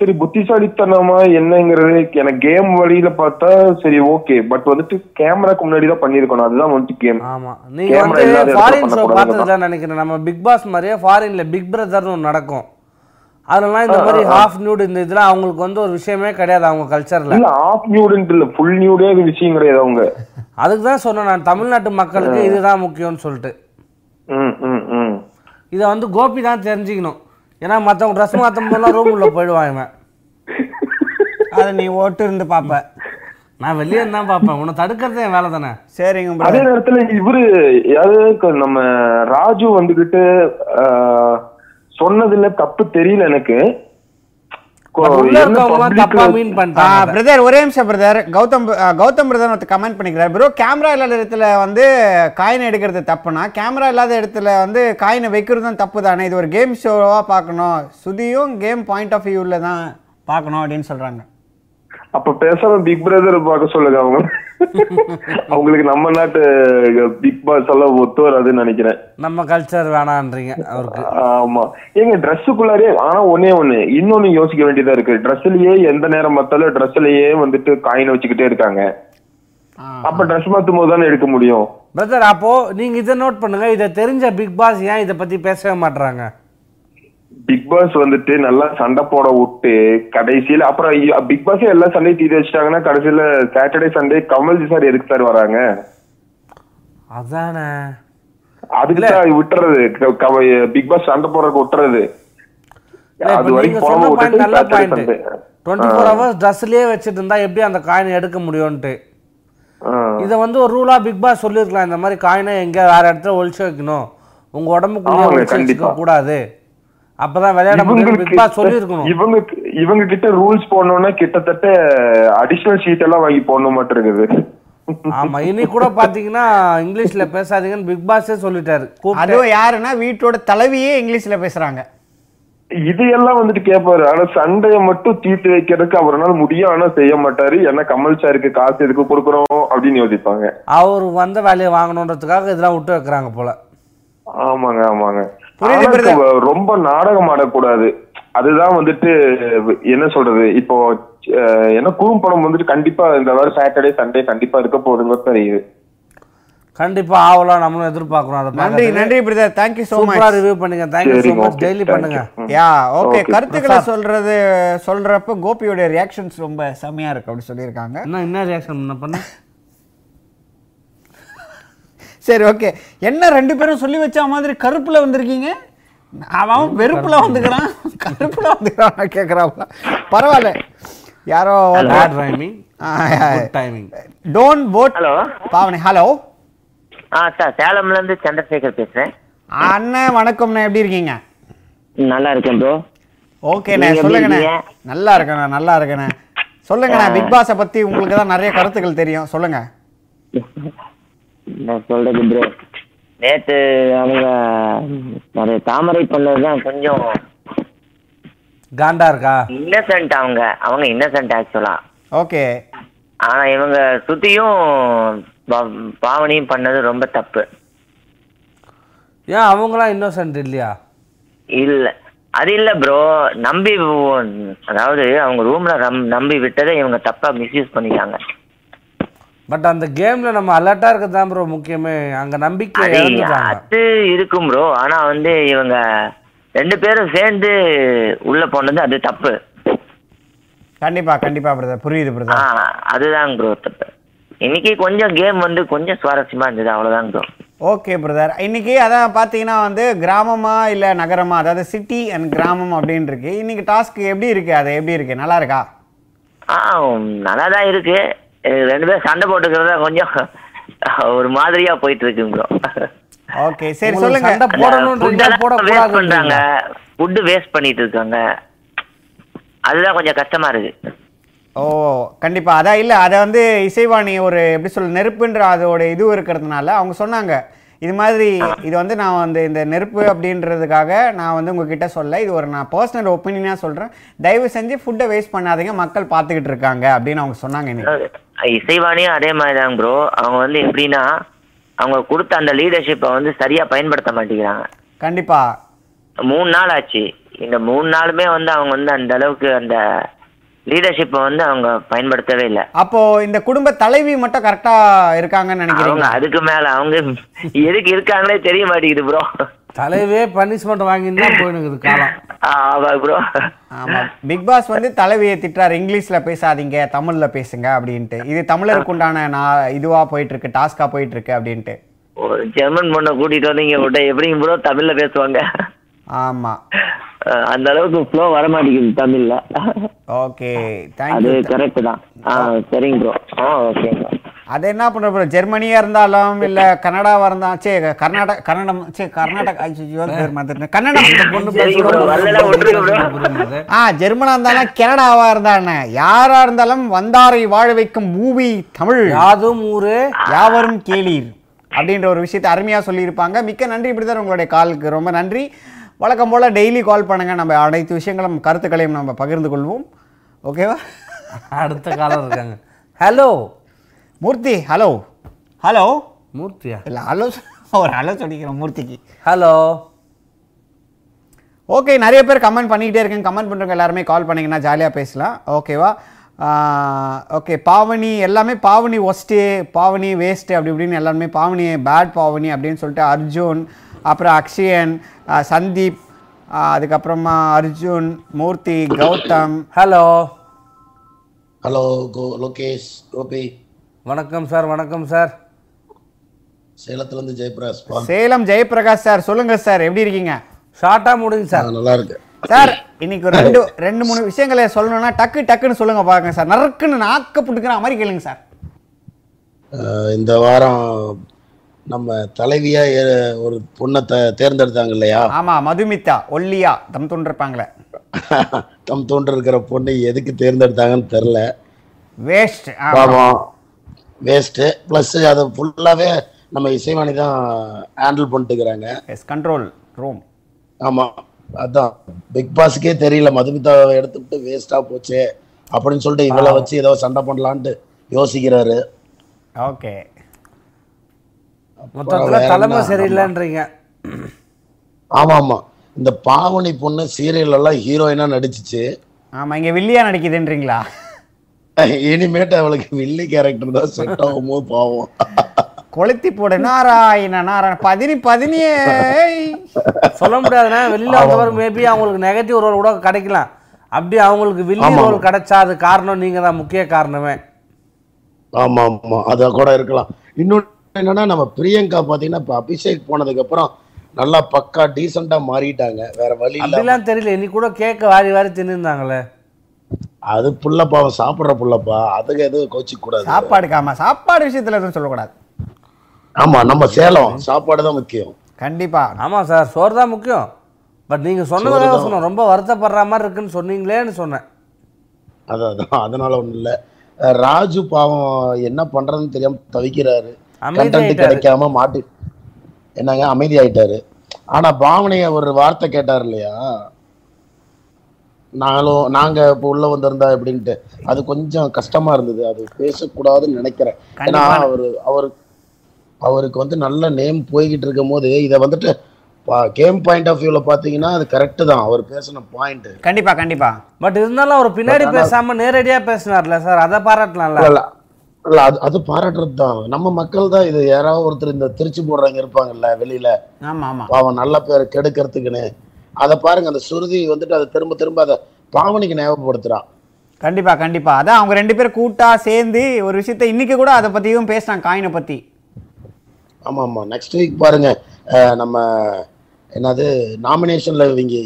சரி புத்திசாலித்தனமா என்னங்கிறது எனக்கு கேம் வழியில பார்த்தா சரி ஓகே பட் வந்துட்டு கேமராக்கு முன்னாடி தான் பண்ணிருக்கணும் அதுதான் வந்துட்டு கேம் ஆமா. நீங்க வந்து ஃபாரின் ஷோ பார்த்ததுல நினைக்கிறேன். நம்ம பிக் பாஸ் மாதிரியே ஃபாரின்ல பிக் பிரதர்னு நடக்கும். அதெல்லாம் இந்த மாதிரி ஹாஃப் நியூட் இந்த இதெல்லாம் அவங்களுக்கு வந்து ஒரு விஷயமே கிடையாது அவங்க கல்ச்சர்ல இல்ல ஆஃப் நியூடுன்ட்டு இல்ல ஃபுல் நியூடே விஷயம் கிடையாது அவங்க. அதுக்கு தான் சொன்னேன் நான் தமிழ்நாட்டு மக்களுக்கு இதுதான் முக்கியம்னு சொல்லிட்டு. ம் ம் ம். இதை வந்து கோபி தான் தெரிஞ்சுக்கணும். ஏன்னா மற்றவங்க ட்ரெஸ் மாற்றும் போதெல்லாம் ரூம் உள்ள போயிடுவான் இவன். அதை நீ ஓட்டு இருந்து பாப்ப. நான் வெளியே தான் பார்ப்பேன் உன்னை தடுக்கிறதே என் வேலை தானே. சரிங்க அதே. நேரத்துல இவரு யாரு நம்ம ராஜு வந்துகிட்டு சொன்னதுல தப்பு தெரியல எனக்கு. பிரதர் ஒரே நிமிஷம் பிரதர் கௌதம் கௌதம் பிரதர் ஒருத்தர் கமெண்ட் பண்ணிக்கிறார். ப்ரோ கேமரா இல்லாத இடத்துல வந்து காயினை எடுக்கிறது தப்புனா கேமரா இல்லாத இடத்துல வந்து காயினை வைக்கிறது தான் தப்பு தானே? இது ஒரு கேம் ஷோவாக பார்க்கணும். சுதியும் கேம் பாயிண்ட் ஆஃப் வியூவில் தான் பார்க்கணும் அப்படின்னு சொல்கிறாங்க அப்ப பேசாம பிக் பிரதர் பார்க்க சொல்லுங்க அவங்க. அவங்களுக்கு நம்ம நாட்டு பிக் பாஸ் எல்லாம் ஒத்து வராதுன்னு நினைக்கிறேன். நம்ம கல்ச்சர் வேணான்றீங்க அவருக்கு. ஆமா. ஏங்க ட்ரெஸ்ஸுக்குள்ளாரே ஆனா ஒன்னே ஒண்ணு. இன்னொன்னு யோசிக்க வேண்டியதா இருக்கு. ட்ரெஸ்லயே எந்த நேரம் பார்த்தாலும் ட்ரெஸ்லயே வந்துட்டு காயினை வச்சுக்கிட்டே இருக்காங்க. அப்ப ட்ரெஸ் மாத்தும் போது தானே எடுக்க முடியும்? பிரதர் அப்போ நீங்க இதை நோட் பண்ணுங்க. இதை தெரிஞ்ச பிக் பாஸ் ஏன் இதை பத்தி பேசவே மாட்றாங்க? பிக் பாஸ் வந்துட்டு நல்லா சண்டை போட விட்டு கடைசியில அப்புறம் பிக் பாஸே எல்லா சண்டையும் தீர்த்து வச்சிட்டாங்கன்னா கடைசியில சாட்டர்டே சண்டே கமல்ஜி சார் எதுக்கு சார் வராங்க? அதானே. அதுக்கு தான் விட்டுறது. பிக் பாஸ் சண்டை போடுறதுக்கு விட்டுறது. அது வரைக்கும் விட்டுட்டு நல்ல Saturday Sunday twenty four hours ட்ரெஸ்லயே வச்சுட்டு இருந்தா எப்படி அந்த காயினை எடுக்க முடியும்ன்ட்டு. இதை வந்து ஒரு ரூலா பிக் பாஸ் சொல்லியிருக்கலாம். இந்த மாதிரி காயினை எங்க வேற இடத்துல ஒழிச்சு வைக்கணும். உங்க உடம்புக்குள்ளே ஒழிச்சு. வச்சுக்க கூடாது. அப்பதான் விளையாட சொல்லியிருக்கணும். இவங்க இவங்க கிட்ட ரூல்ஸ் போடணும்னா கிட்டத்தட்ட அடிஷனல் ஷீட் எல்லாம் வாங்கி போடணும் மாட்டு இருக்குது. ஆமா இனி கூட பாத்தீங்கன்னா இங்கிலீஷ்ல பேசாதீங்கன்னு பிக் பாஸே சொல்லிட்டாரு. அதுவும் யாருன்னா வீட்டோட தலைவியே இங்கிலீஷில் பேசுகிறாங்க இது எல்லாம் வந்துட்டு கேட்பாரு ஆனா சண்டையை மட்டும் தீர்த்து வைக்கிறதுக்கு அவரால் முடியும் ஆனா செய்ய மாட்டாரு. ஏன்னா கமல் சாருக்கு காசு எதுக்கு கொடுக்குறோம் அப்படின்னு யோசிப்பாங்க. அவர் வந்த வேலையை வாங்கணுன்றதுக்காக இதெல்லாம் விட்டு வைக்கிறாங்க போல. ஆமாங்க ஆமாங்க. ரொம்ப நாடகம் ஆடக்கூடாது. அதுதான் வந்துட்டு என்ன சொல்றது இப்போ என்ன குறும்படம் வந்துட்டு கண்டிப்பா இந்த வாரம் சாட்டர்டே சண்டே கண்டிப்பா இருக்க போகுதுங்க தெரியுது. கண்டிப்பா ஆவலாம் நம்மளும் எதிர்பார்க்கறோம் அதை நன்றி. நன்றி பிரதர். தேங்க்யூ ஸோ சூப்பரா மச் ரிவ்யூ பண்ணுங்க. Thank you so much daily பண்ணுங்க. Yeah okay Okay. கருத்துக்களை சொல்றது சொல்றப்ப கோபியோட ரியாக்ஷன்ஸ் ரொம்ப செமையா இருக்கு அப்படின்னு சொல்லியிருக்காங்க. என்ன என்ன ரியாக்ஷன் பண்ண பண்ண சரி ஓகே என்ன ரெண்டு பேரும் சொல்லி வச்ச மாதிரி கருப்புல வந்திருக்கீங்க? அவன் வெறுப்புல வந்துக்கிறான். கருப்புல வந்துக்கிறான் கேட்குறாப்ல பரவாயில்ல. யாரோ bad good timing don't vote hello Pavani hello ah sir சேலம்ல இருந்து சந்திரசேகர் பேசுறேன். அண்ணன் வணக்கம்ண்ணே. எப்படி இருக்கீங்க? நல்லா இருக்கேன் ப்ரோ ஓகேண்ணே சொல்லுங்கண்ணே? நல்லா இருக்கண்ணே நல்லா இருக்கண்ணே. சொல்லுங்கண்ணே பிக் பாஸை பத்தி உங்களுக்கு தான் நிறைய கருத்துக்கள் தெரியும். சொல்லுங்க. நான் சொல்றது ப்ரோ நேத்து அவங்க நிறைய தாமரை பண்ணதுதான் கொஞ்சம் காண்டா இருக்கா? இன்னசென்ட் அவங்க. அவங்க இன்னசென்ட் ஆக்சுவலா ஓகே. ஆனா இவங்க சுத்தியும் பாவனியும் பண்ணது ரொம்ப தப்பு. ஏன் அவங்களாம் இன்னோசன்ட் இல்லையா? இல்ல. அது இல்ல ப்ரோ நம்பி அதாவது அவங்க ரூம்ல நம்பி விட்டதை இவங்க தப்பா மிஸ்யூஸ் பண்ணிட்டாங்க. பட் அந்த கேம்ல நம்ம அலர்ட்டா இருக்கிறது தான் ப்ரோ முக்கியமே. அங்க நம்பிக்கை அது இருக்கும் ப்ரோ ஆனா வந்து இவங்க ரெண்டு பேரும் சேர்ந்து உள்ள போனது அது தப்பு. கண்டிப்பா கண்டிப்பா பிரதர் புரியுது பிரதர் அதுதான் ப்ரோ தப்பு. இன்னைக்கு கொஞ்சம் கேம் வந்து கொஞ்சம் சுவாரஸ்யமா இருந்தது. அவ்வளவுதான் ப்ரோ ஓகே பிரதர் இன்னைக்கு அதான் பார்த்தீங்கன்னா வந்து கிராமமா இல்லை நகரமா அதாவது சிட்டி அண்ட் கிராமம் அப்படின்னு இருக்கு. இன்னைக்கு டாஸ்க் எப்படி இருக்கு? அது எப்படி இருக்கு? நல்லா இருக்கா? ஆ நல்லா தான் இருக்கு. ரெண்டு பேரும் சண்டை போட்டுக்கிறதா கொஞ்சம் ஒரு மாதிரியா போயிட்டு இருக்கு ப்ரோ ஓகே சரி சொல்லுங்க. சண்டை போடணுன்றீங்க வேஸ்ட் போடக்கூடாது பண்றாங்க. ஃபுட்டு வேஸ்ட் பண்ணிட்டு இருக்காங்க அதுதான் கொஞ்சம் கஷ்டமா இருக்கு. ஓ கண்டிப்பா. அதான் இல்லை அதை வந்து இசைவாணி ஒரு எப்படி சொல்ல நெருப்புன்ற அதோட இது இருக்கிறதுனால அவங்க சொன்னாங்க. இது மாதிரி இது வந்து நான் வந்து இந்த நெருப்பு அப்படின்றதுக்காக நான் வந்து உங்ககிட்ட சொல்ல இது ஒரு நான் பர்சனல் ஒப்பீனியனாக சொல்கிறேன் தயவு செஞ்சு ஃபுட்டை வேஸ்ட் பண்ணாதீங்க மக்கள் பார்த்துக்கிட்டு இருக்காங்க அப்படின்னு அவங்க சொன்னாங்க இன்னைக்கு இசைவாணியும் அதே மாதிரி தான் ப்ரோ அவங்க வந்து எப்படின்னா அவங்க கொடுத்த அந்த லீடர்ஷிப்பை வந்து சரியா பயன்படுத்த மாட்டேங்கிறாங்க. கண்டிப்பா. மூணு நாள் ஆச்சு. இந்த மூணு நாளுமே வந்து அவங்க வந்து அந்த அளவுக்கு அந்த லீடர்ஷிப்பை வந்து அவங்க பயன்படுத்தவே இல்லை. அப்போ இந்த குடும்ப தலைவி மட்டும் கரெக்டா இருக்காங்கன்னு அவங்க நினைக்கிறீங்களா அதுக்கு மேல அவங்க எதுக்கு இருக்காங்களே தெரிய மாட்டேங்குது ப்ரோ தலைவே பனிஷ்மெண்ட் வாங்கிட்டு தான் போயினுக்குது காலம். ஆமா ப்ரோ ஆமா. பிக் பாஸ் வந்து தலைவியை திட்டுறாரு. இங்கிலீஷ்ல பேசாதீங்க தமிழ்ல பேசுங்க அப்படின்ட்டு. இது தமிழருக்கு உண்டான நான் இதுவா போயிட்டு இருக்கு டாஸ்கா போயிட்டு இருக்கு அப்படின்ட்டு. ஒரு ஜெர்மன் பொண்ணை கூட்டிட்டு வந்து இங்க விட்டா எப்படிங்க ப்ரோ தமிழ்ல பேசுவாங்க. ஆமா. அந்த அளவுக்கு ஃப்ளோ வர மாட்டேங்குது தமிழ்ல ஓகே அது தேங்க்யூ கரெக்ட் தான். ஆ சரிங்க ப்ரோ ஆ ஓகே அது என்ன பண்ற ப்ரோ ஜெர்மனியா இருந்தாலும் இல்ல கனடாவா இருந்தா சே கர்நாடக கன்னடம் சே கர்நாடகா ஐயோ, பேர் மறந்துட்டேன். கன்னடம் பொண்ணு. புரியுது ஆ ஜெர்மனா இருந்தாலும் கனடாவா இருந்தானே? யாரா இருந்தாலும் வந்தாரை வாழ வைக்கும் மூவி தமிழ். யாதும் ஊரே. யாவரும் கேளீர். அப்படின்ற ஒரு விஷயத்தை அருமையா சொல்லியிருப்பாங்க. மிக்க நன்றி பிரதர் உங்களுடைய காலுக்கு ரொம்ப நன்றி. வழக்கம் போல டெய்லி கால் பண்ணுங்க. நம்ம அனைத்து விஷயங்களும் கருத்துக்களையும் நம்ம பகிர்ந்து கொள்வோம். ஓகேவா அடுத்த காலம் இருக்காங்க. ஹலோ மூர்த்தி ஹலோ ஹலோ மூர்த்தியா? இல்லை ஹலோ ஒரு ஹலோ சொல்லிக்கிறோம் மூர்த்திக்கு. ஹலோ ஓகே நிறைய பேர் கமெண்ட் பண்ணிக்கிட்டே இருக்கேன். கமெண்ட் பண்ணுறவங்க எல்லாருமே கால் பண்ணிங்கன்னா ஜாலியாக பேசலாம். ஓகேவா ஓகே பாவனி எல்லாமே பாவனி ஒஸ்ட்டு பாவனி வேஸ்ட்டு அப்படி இப்படின்னு எல்லாருமே பாவனி பேட் பாவனி அப்படின்னு சொல்லிட்டு அர்ஜுன் அப்புறம் அக்ஷயன் சந்தீப் அதுக்கப்புறமா அர்ஜுன் மூர்த்தி கௌதம். ஹலோ ஹலோ கோ லோகேஷ் கோபி. வணக்கம் சார் வணக்கம் சார். சேலத்துலேருந்து ஜெயபிரகாஷ் சேலம் ஜெயபிரகாஷ் சார் சொல்லுங்க சார் எப்படி இருக்கீங்க? ஷார்ட்டாக முடிங்க சார். நல்லா இருக்கு சார் இன்னைக்கு ஒரு ரெண்டு ரெண்டு மூணு விஷயங்களை சொல்லணும்னா டக்கு டக்குன்னு சொல்லுங்க பாருங்க சார். நறுக்குன்னு நாக்க புட்டுக்கிற மாதிரி கேளுங்க சார். இந்த வாரம் நம்ம தலைவியா ஒரு பொண்ணை த தேர்ந்தெடுத்தாங்க இல்லையா? ஆமா மதுமிதா ஒல்லியா தம் தொண்டிருப்பாங்களே தம் தோன்று இருக்கிற பொண்ணை எதுக்கு தேர்ந்தெடுத்தாங்கன்னு தெரில வேஸ்ட் பாவம். வேஸ்ட்டு ப்ளஸ் அதை ஃபுல்லாகவே நம்ம இசைவாணி தான் ஹேண்டில் பண்ணிட்டுக்கிறாங்க. எஸ் கண்ட்ரோல் ரூம் ஆமாம் அதான். பிக் பாஸுக்கே தெரியல மதுமிதா எடுத்துட்டு வேஸ்ட்டாக போச்சு அப்படின்னு சொல்லிட்டு இவளை வச்சு ஏதோ சண்டை பண்ணலான்ட்டு யோசிக்கிறாரு. ஓகே மொத்தத்தில் தலைமை? சரியில்லைன்றீங்க. ஆமா ஆமா இந்த பாவனி பொண்ணு சீரியல் எல்லாம் ஹீரோயினா நடிச்சிச்சு. ஆமா இங்க வில்லியா நடிக்குதுன்றீங்களா? இனிமேட்டு அவளுக்கு வில்லி கேரக்டர் தான் செட் ஆகுமோ பாவம். கொளுத்தி போடு. நாராயண நாராயண. பதினி பதினியே. சொல்ல முடியாதுண்ணா. வெளியில் வந்தவர் மேபி அவங்களுக்கு நெகட்டிவ் ரோல் கூட கிடைக்கலாம். அப்படி அவங்களுக்கு வில்லி. ரோல் கிடைச்சா அது காரணம். நீங்கள் தான் முக்கிய காரணமே. ஆமா ஆமா அத கூட இருக்கலாம். இன்னொன்னு என்னன்னா நம்ம பிரியங்கா பாத்தீங்கன்னா இப்ப அபிஷேக் போனதுக்கு அப்புறம் நல்லா பக்கா டீசெண்டா மாறிட்டாங்க. வேற வழி இல்ல அப்படிலாம் தெரியல. இன்னைக்கு கூட கேக்க வாரி வாரி தின்னுருந்தாங்களே. அது புள்ளப்பாவம் சாப்பிடுற புள்ளப்பா. அதுக்கு எதுவும் கோச்சிக்க கூடாது சாப்பாடுக்கு ஆமா சாப்பாடு விஷயத்துல எதுவும் சொல்லக்கூடாது. ஆமா நம்ம சேலம். சாப்பாடு தான் முக்கியம். கண்டிப்பா. ஆமா சார். சோறு தான் முக்கியம். பட் நீங்க சொன்னதாக. சொன்னோம். ரொம்ப வருத்தப்படுற மாதிரி இருக்குன்னு சொன்னீங்களேன்னு சொன்னேன். அதான் அதான். அதனால ஒண்ணும் இல்ல. ராஜு பாவம் என்ன பண்றதுன்னு தெரியாம தவிக்கிறாரு. கண்டென்ட். கிடைக்காம மாட்டி என்னங்க அமைதி ஆயிட்டாரு ஆனா பாவனைய ஒரு வார்த்தை கேட்டார் இல்லையா? நாங்களும் நாங்க இப்போ உள்ள வந்திருந்தா எப்படின்ட்டு. அது கொஞ்சம் கஷ்டமா இருந்தது. அது பேசக்கூடாதுன்னு நினைக்கிறேன். ஏன்னா. அவரு அவரு அவருக்கு வந்து நல்ல நேம் போய்கிட்டு இருக்கும் போது இதை வந்துட்டு கேம் பாயிண்ட் ஆஃப் வியூல பாத்தீங்கன்னா அது கரெக்ட் தான். அவர் பேசின பாயிண்ட் கண்டிப்பா கண்டிப்பா. பட் இருந்தாலும் அவர் பின்னாடி பேசாம நேரடியா பேசினார்ல சார்? அதை பாராட்டலாம்ல? இல்ல அது அது பாராட்டுறது தான் நம்ம மக்கள் தான் இது யாராவது ஒருத்தர் இந்த திருச்சி போடுறவங்க இருப்பாங்கல்ல வெளியில. ஆமா ஆமா. பாவம் நல்ல பேர் கெடுக்கிறதுக்குன்னு. அதை பாருங்க அந்த சுருதி வந்துட்டு அதை திரும்ப திரும்ப அதை பாவனைக்கு ஞாபகப்படுத்துறான். கண்டிப்பா கண்டிப்பா. அதான் அவங்க ரெண்டு பேரும் கூட்டா சேர்ந்து ஒரு விஷயத்த இன்னைக்கு கூட அதை பத்தியும் பேசினாங்க காயினை பத்தி. ஆமா ஆமா. நெக்ஸ்ட் வீக் பாருங்க நம்ம என்னது நாமினேஷன்ல இவங்க